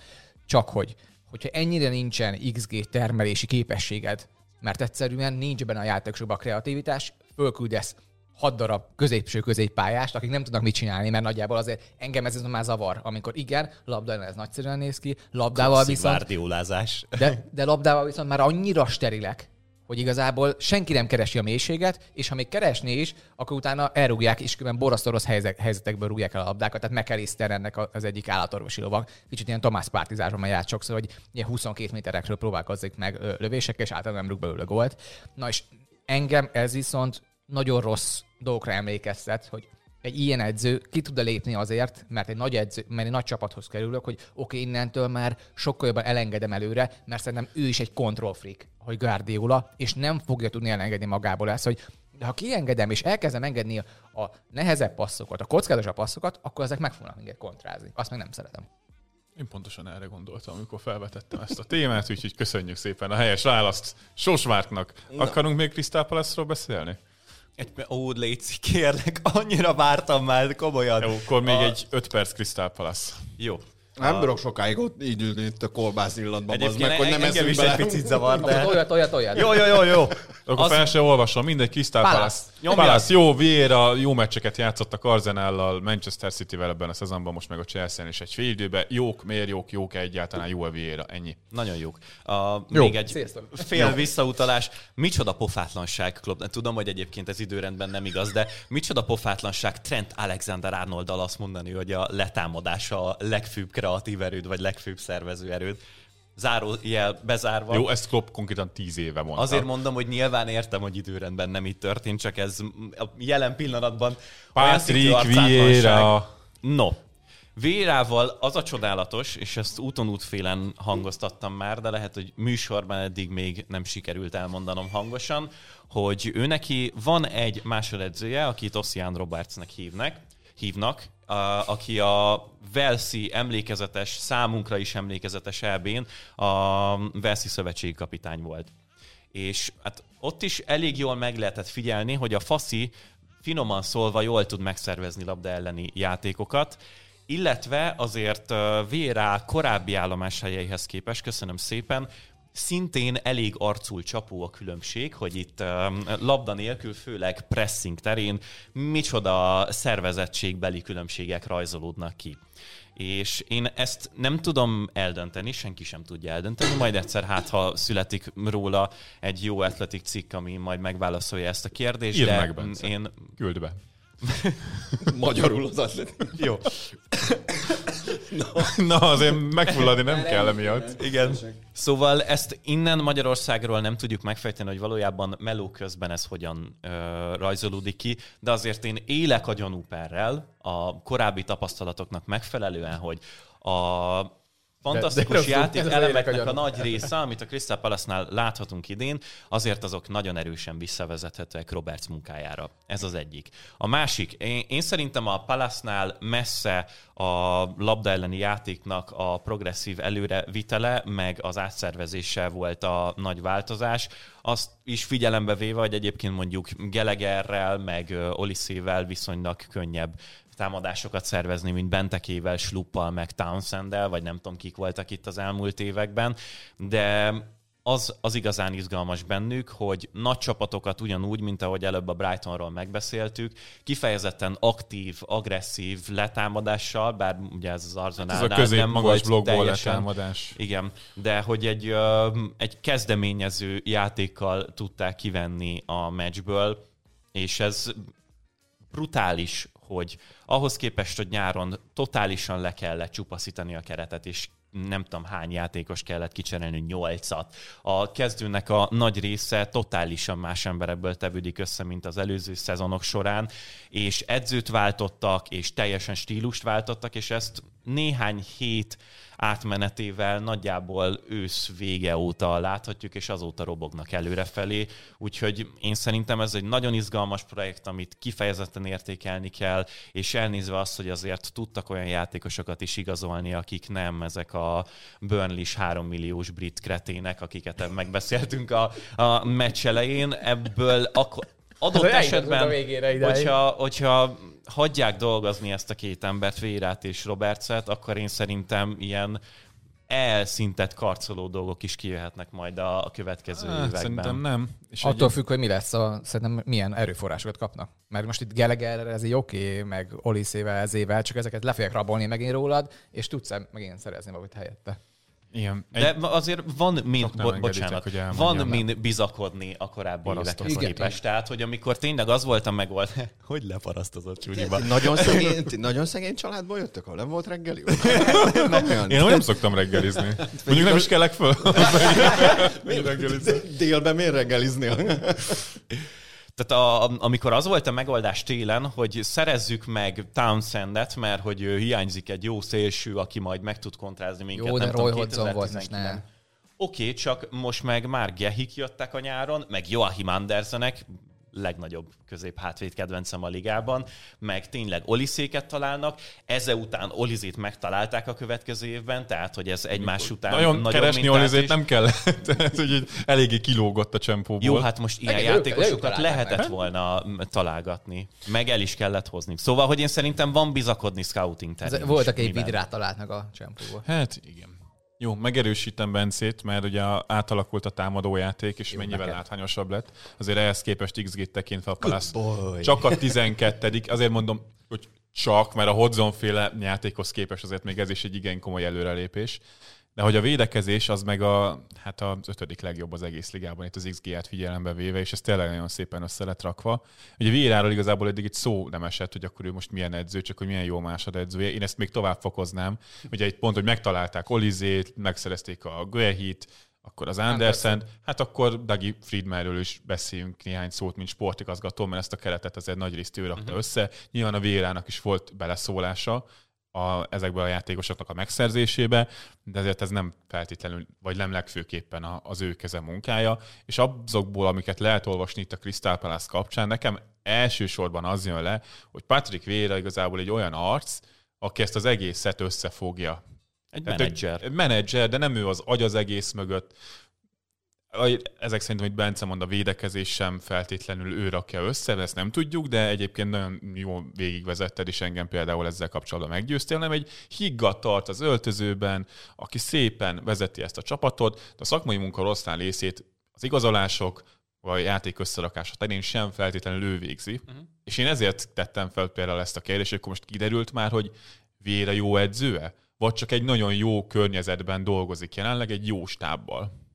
Csak hogy, hogyha ennyire nincsen XG termelési képességed, mert egyszerűen nincs benne a játékosokban a kreativitás, fölküldesz hat darab középső középpályást, akik nem tudnak mit csinálni, mert nagyjából azért engem ez már zavar, amikor igen, labda ellen ez nagyszerűen néz ki, labdával Klasszik viszont de, de labdával viszont már annyira sterilek, hogy igazából senki nem keresi a mélységet, és ha még keresné is, akkor utána elrúgják, és különben borasztó helyzetekből rúgják el a labdákat. Tehát McAllister ennek az egyik állatorvosi lovag. Kicsit ilyen Tomás Pártizásban járt sokszor, hogy ilyen 22 méterekről próbálkozik meg lövésekkel, és általában nem rúg belőle gólt. Na és engem ez viszont nagyon rossz dolgokra emlékeztet, hogy egy ilyen edző ki tud lépni azért, mert egy nagy edző, mert egy nagy csapathoz kerülök, hogy oké, okay, innentől már sokkal jobban elengedem előre, mert szerintem ő is egy control freak, hogy Guardiola, és nem fogja tudni elengedni magából ezt, hogy de ha kiengedem és elkezdem engedni a nehezebb passzokat, a kockázatos passzokat, akkor ezek meg fognak minket kontrázni. Azt meg nem szeretem. Én pontosan erre gondoltam, amikor felvetettem ezt a témát, úgyhogy köszönjük szépen a helyes választ Sosvártnak. Akarunk még Palace-ról beszélni? Egy, ó, Léci, kérlek, annyira vártam már, komolyan. Jó, akkor még A- egy 5 perc Crystal Palace. Jó. Nem bírok sokáig ott így ülni itt a kolbász illatban, Egyébként meg, hogy nem eszünk bele. egy picit zavar, de... toljad, toljad, toljad. Jó, jó, jó, jó. Akkor Az- fel se olvasom, mindegy. Palace. Nyomjad. Palace, jó, Vieira, jó meccseket játszottak Arsenal-lal, Manchester City-vel ebben a szezonban, most meg a Chelsea-n is egy fél időben. Jók, miért jók, jók egyáltalán, jó a Vieira, ennyi. Nagyon jók. A, még egy Sziasztok. fél visszautalás. Micsoda pofátlanság, Klopp. Tudom, hogy egyébként ez időrendben nem igaz, de micsoda pofátlanság Trent Alexander arnold azt mondani, hogy a letámadása a legfőbb kreatív erőd, vagy legfőbb szervező erőd. Zárójel bezárva. Jó, ezt Klopp konkrétan 10 éve mondta. Azért mondom, hogy nyilván értem, hogy időrendben nem így történt, csak ez a jelen pillanatban Patrick. Vieira. No, Vérával az a csodálatos, és ezt úton útfélen hangoztattam már, de lehet, hogy műsorban eddig még nem sikerült elmondanom hangosan, hogy ő neki van egy másodedzője, akit Ossian Robertsnek hívnak, hívnak, aki a Velszi emlékezetes, számunkra is emlékezetes elbén a Velszi szövetségi kapitány volt. És hát ott is elég jól meg lehetett figyelni, hogy a Faszi finoman szólva jól tud megszervezni labda elleni játékokat, illetve azért Vérá korábbi állomáshelyeihez képest, köszönöm szépen, szintén elég arcul csapó a különbség, hogy itt um, labda nélkül, főleg pressing terén micsoda szervezettségbeli különbségek rajzolódnak ki. És én ezt nem tudom eldönteni, senki sem tudja eldönteni, majd egyszer hát, ha születik róla egy jó atletik cikk, ami majd megválaszolja ezt a kérdést, Írd de meg, Bence. én Küld be. <laughs> Magyarul az atlet. jó. Na, azért megfulladni nem kell emiatt. Igen. Szóval ezt innen Magyarországról nem tudjuk megfejteni, hogy valójában meló közben ez hogyan ö, rajzolódik ki, de azért én élek a gyanúperrel a korábbi tapasztalatoknak megfelelően, hogy a fantasztikus rosszul, játék ez az elemeknek a a nagy része, amit a Crystal Palace-nál láthatunk idén, azért azok nagyon erősen visszavezethetőek Roberts munkájára. Ez az egyik. A másik, én, én szerintem a Palace-nál messze a labda elleni játéknak a progresszív előrevitele, meg az átszervezése volt a nagy változás. Azt is figyelembe véve, hogy egyébként mondjuk Gelegerrel, meg Oliszével viszonylag könnyebb támadásokat szervezni, mint Bentekével, Sluppal, meg Townsenddel, vagy nem tudom kik voltak itt az elmúlt években, de az, az igazán izgalmas bennük, hogy nagy csapatokat ugyanúgy, mint ahogy előbb a Brightonról megbeszéltük, kifejezetten aktív, agresszív letámadással, bár ugye ez az Ez Arsenalnál a közép nem magas volt teljesen, letámadás. igen, de hogy egy, egy kezdeményező játékkal tudták kivenni a meccsből, és ez brutális, hogy ahhoz képest, hogy nyáron totálisan le kellett csupaszítani a keretet, és nem tudom hány játékos kellett kicserélni, nyolcat. A kezdőnek a nagy része totálisan más emberekből tevődik össze, mint az előző szezonok során, és edzőt váltottak, és teljesen stílust váltottak, és ezt néhány hét átmenetével nagyjából ősz vége óta láthatjuk, és azóta robognak előrefelé. Úgyhogy én szerintem ez egy nagyon izgalmas projekt, amit kifejezetten értékelni kell, és elnézve azt, hogy azért tudtak olyan játékosokat is igazolni, akik nem ezek a Burnley-s 3 milliós brit kretének, akiket megbeszéltünk a, a meccs elején, ebből akkor adott Eljutottunk esetben, a végére idáig. hogyha, hogyha hagyják dolgozni ezt a két embert, Vérát és Robertset, akkor én szerintem ilyen elszintett karcoló dolgok is kijöhetnek majd a, a következő Hát, években. szerintem nem. És Attól függ, hogy mi lesz, a, szerintem milyen erőforrásokat kapnak. Mert most itt Gallagher ez így oké, okay, meg Oliszével, ezével, csak ezeket le fogják rabolni megint rólad, és tudsz megint szerezni valamit helyette. Igen. Egy, De azért van mind, bo- bocsánat, van mind bizakodni a korábbi évekhez Igen. képest. Tehát, hogy amikor tényleg az volt a megold... <laughs> hogy leparasztozott csúnyiba? Nagyon szegény, nagyon szegény családból jöttök, ahol nem volt reggeli? <laughs> Én nem szoktam reggelizni. Mondjuk nem is kellek föl. <laughs> Délben miért reggeliznél? Tehát a, amikor az volt a megoldás télen, hogy szerezzük meg Townsendet, mert hogy hiányzik egy jó szélső, aki majd meg tud kontrázni minket. Jó, de nem Roy tudom, Hodgson volt most 2019. ne. Oké, okay, csak most meg már Gehik jöttek a nyáron, meg Joachim Andersenek, legnagyobb közép hátvéd kedvencem a ligában, meg tényleg Oliszéket találnak, ezzel után Olizét megtalálták a következő évben, tehát hogy ez egymás után Nagyon nagyobb keresni Olizét is. nem kellett. <laughs> Úgy így eléggé kilógott a csempóból. Jó, hát most ilyen ők játékosokat lehetett meg. volna találgatni. Meg el is kellett hozni. Szóval, hogy én szerintem van bizakodni scouting terén voltak egy vidrát talált meg a csempóból. Hát igen. Jó, megerősítem Bencét, mert ugye átalakult a támadójáték, és Jó, mennyivel neked. látványosabb lett. Azért ehhez képest XG-t tekintve a boy. csak a 12 Azért mondom, hogy csak, mert a Hodzon féle játékhoz képest azért még ez is egy igen komoly előrelépés. De hogy a védekezés az meg a, hát az ötödik legjobb az egész ligában, itt az XG-t figyelembe véve, és ez tényleg nagyon szépen össze lett rakva. Ugye Vieráról igazából eddig egy szó nem esett, hogy akkor ő most milyen edző, csak hogy milyen jó másodedzője. Én ezt még tovább fokoznám. Ugye itt pont, hogy megtalálták Olizét, megszerezték a Guehit, akkor az Andersen, hát akkor Dagi Friedmanről is beszéljünk néhány szót, mint sportigazgató, mert ezt a keretet azért nagy részt ő rakta uh-huh. össze. Nyilván a Vierának is volt beleszólása, a, ezekből a játékosoknak a megszerzésébe, de ezért ez nem feltétlenül, vagy nem legfőképpen a, az ő keze munkája, és azokból, amiket lehet olvasni itt a Crystal Palace kapcsán, nekem elsősorban az jön le, hogy Patrick Vieira igazából egy olyan arc, aki ezt az egészet összefogja. Egy Tehát menedzser. Egy menedzser, de nem ő az agy az egész mögött. Ezek szerintem, hogy Bence mond, a védekezés sem feltétlenül ő rakja össze, ezt nem tudjuk, de egyébként nagyon jól végigvezetted, és engem például ezzel kapcsolatban meggyőztél, nem egy higgadt tart az öltözőben, aki szépen vezeti ezt a csapatot, de a szakmai munka rosszán részét az igazolások, vagy játék összerakása terén sem feltétlenül ő végzi. Uh-huh. És én ezért tettem fel például ezt a kérdést, hogy akkor most kiderült már, hogy Vére jó edzőe? Vagy csak egy nagyon jó környezetben dolgozik jelenleg egy jó stábbal?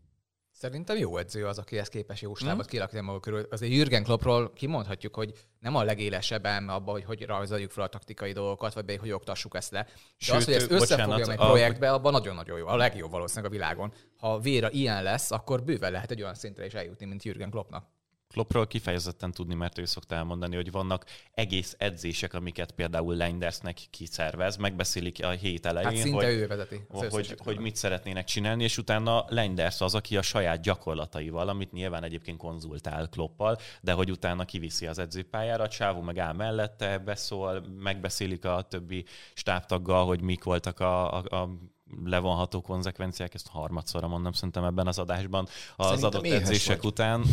Szerintem jó edző az, aki ezt képes jó stábot kirakni maga körül. Azért Jürgen Kloppról kimondhatjuk, hogy nem a legélesebb elme abban, hogy hogy rajzoljuk fel a taktikai dolgokat, vagy be, hogy oktassuk ezt le. De Sőt, az, hogy ezt összefogja egy projektbe, abban nagyon-nagyon jó. A legjobb valószínűleg a világon. Ha Véra ilyen lesz, akkor bőven lehet egy olyan szintre is eljutni, mint Jürgen Kloppnak. Kloppról kifejezetten tudni, mert ő szokta elmondani, hogy vannak egész edzések, amiket például Leindersnek kiszervez, megbeszélik a hét elején, Hát szinte hogy, ő vezeti. hogy, hogy mit szeretnének csinálni, és utána Leinders az, aki a saját gyakorlataival, amit nyilván egyébként konzultál Kloppal, de hogy utána kiviszi az edzőpályára, Csávó meg áll mellette, beszól, megbeszélik a többi stábtaggal, hogy mik voltak a, a, a levonható konzekvenciák, ezt harmadszorra mondom szerintem ebben az adásban, az Szerintem adott edzések vagy. után.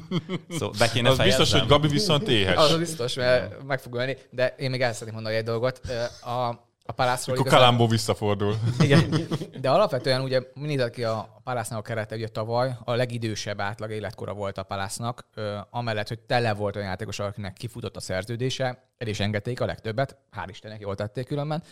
<laughs> szóval be kéne Az biztos, hogy Gabi viszont éhes. Az biztos, mert meg fog ölni, de én még el szeretném mondani egy dolgot. A, a Palászról Akkor Kalambó visszafordul. <laughs> Igen. De alapvetően ugye nézett ki a Palásznak a kerete, ugye tavaly a legidősebb átlag életkora volt a Palásznak, amellett, hogy tele volt olyan játékos, akinek kifutott a szerződése, el is engedték a legtöbbet, hál' Istennek jól tették különben,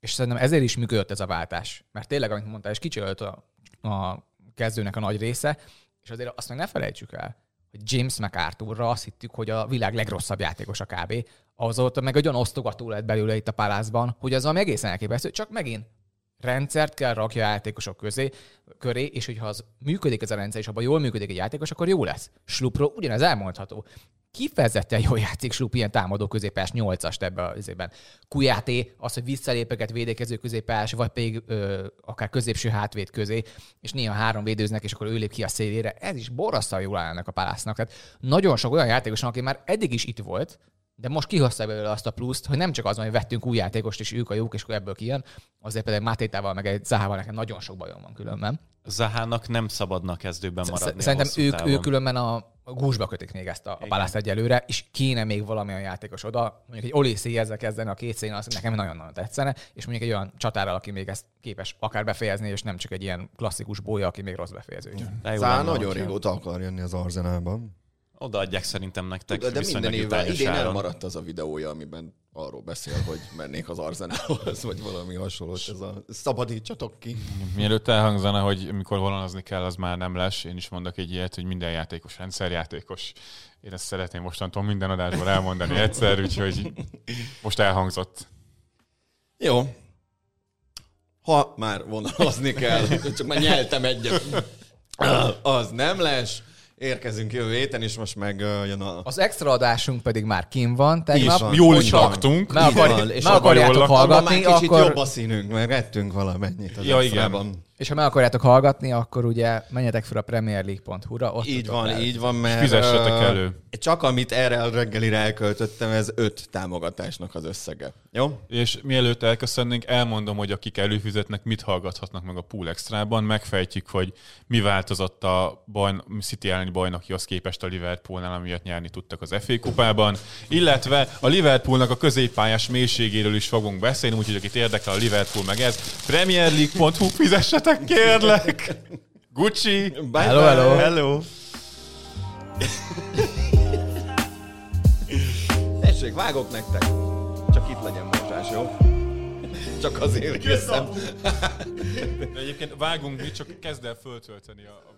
és szerintem ezért is működött ez a váltás. Mert tényleg, amit mondtál, és kicsi volt a, a kezdőnek a nagy része, és azért azt meg ne felejtsük el, hogy James McArthurra azt hittük, hogy a világ legrosszabb játékosa kb. Azóta meg egy olyan osztogató lett belőle itt a Palászban, hogy az valami egészen elképesztő, csak megint rendszert kell rakja a játékosok közé, köré, és hogyha az működik ez a rendszer, és abban jól működik egy játékos, akkor jó lesz. Slupról ugyanez elmondható. Kifejezetten jól játszik Slup ilyen támadó középás 8-ast ebben az évben. Kujáté, az, hogy visszalépeket védekező középás, vagy pedig ö, akár középső hátvéd közé, és néha három védőznek, és akkor ő lép ki a szélére. Ez is borrasztal jól állnak a palásznak. Tehát nagyon sok olyan játékos, aki már eddig is itt volt, de most kihozta belőle azt a pluszt, hogy nem csak az, hogy vettünk új játékost, és ők a jók, és akkor ebből kijön, azért például Mátétával, meg egy Zahával nekem nagyon sok bajom van különben. Zahának nem szabadna kezdőben maradni. Szerintem ők, távon. ők különben a, gúzsba kötik még ezt a, a Palász egyelőre, és kéne még valamilyen játékos oda. Mondjuk egy Oliszi ezzel kezdeni a két szén, az nekem nagyon-nagyon tetszene, és mondjuk egy olyan csatárral, aki még ezt képes akár befejezni, és nem csak egy ilyen klasszikus bólya, aki még rossz befejező. Zá nagyon régóta akar jönni az Arzenálban. Odaadják szerintem nektek De, minden évben jutányos idén áron. elmaradt az a videója, amiben arról beszél, hogy mennék az Arzenálhoz, vagy valami hasonlót. Ez a szabadítsatok ki. Mielőtt elhangzana, hogy mikor vonazni kell, az már nem lesz. Én is mondok egy ilyet, hogy minden játékos rendszerjátékos. Én ezt szeretném mostantól minden adásban elmondani egyszer, úgyhogy most elhangzott. Jó. Ha már vonalazni kell, <laughs> csak már nyeltem egyet, az nem lesz, érkezünk jövő héten, és most meg uh, jön a... Az extra adásunk pedig már kim van tegnap. van. Jól is laktunk. Így akar, van, és jól akarjátok. Abban már hallgatni, kicsit akkor... jobb a színünk, mert ettünk valamennyit az Ja, extrában. És ha meg akarjátok hallgatni, akkor ugye menjetek fel a premierleague.hu-ra. Ott Így van, el- így van, mert... Fizessetek elő. Csak amit erre a reggelire elköltöttem, ez öt támogatásnak az összege. Jó? És mielőtt elköszönnénk, elmondom, hogy akik előfizetnek, mit hallgathatnak meg a Pool Extra-ban. Megfejtjük, hogy mi változott a bajn- City elleni bajnokihoz képest a Liverpoolnál, amiatt nyerni tudtak az FA kupában. Illetve a Liverpoolnak a középpályás mélységéről is fogunk beszélni, úgyhogy akit érdekel a Liverpool meg ez, premierleague.hu fizessetek, kérlek! Gucci! Bye Hello, bye. hello. hello. <laughs> Tessék, vágok nektek. Csak itt legyen morzsás, jó? Csak azért készem. De egyébként vágunk mi, csak kezd el föltölteni a.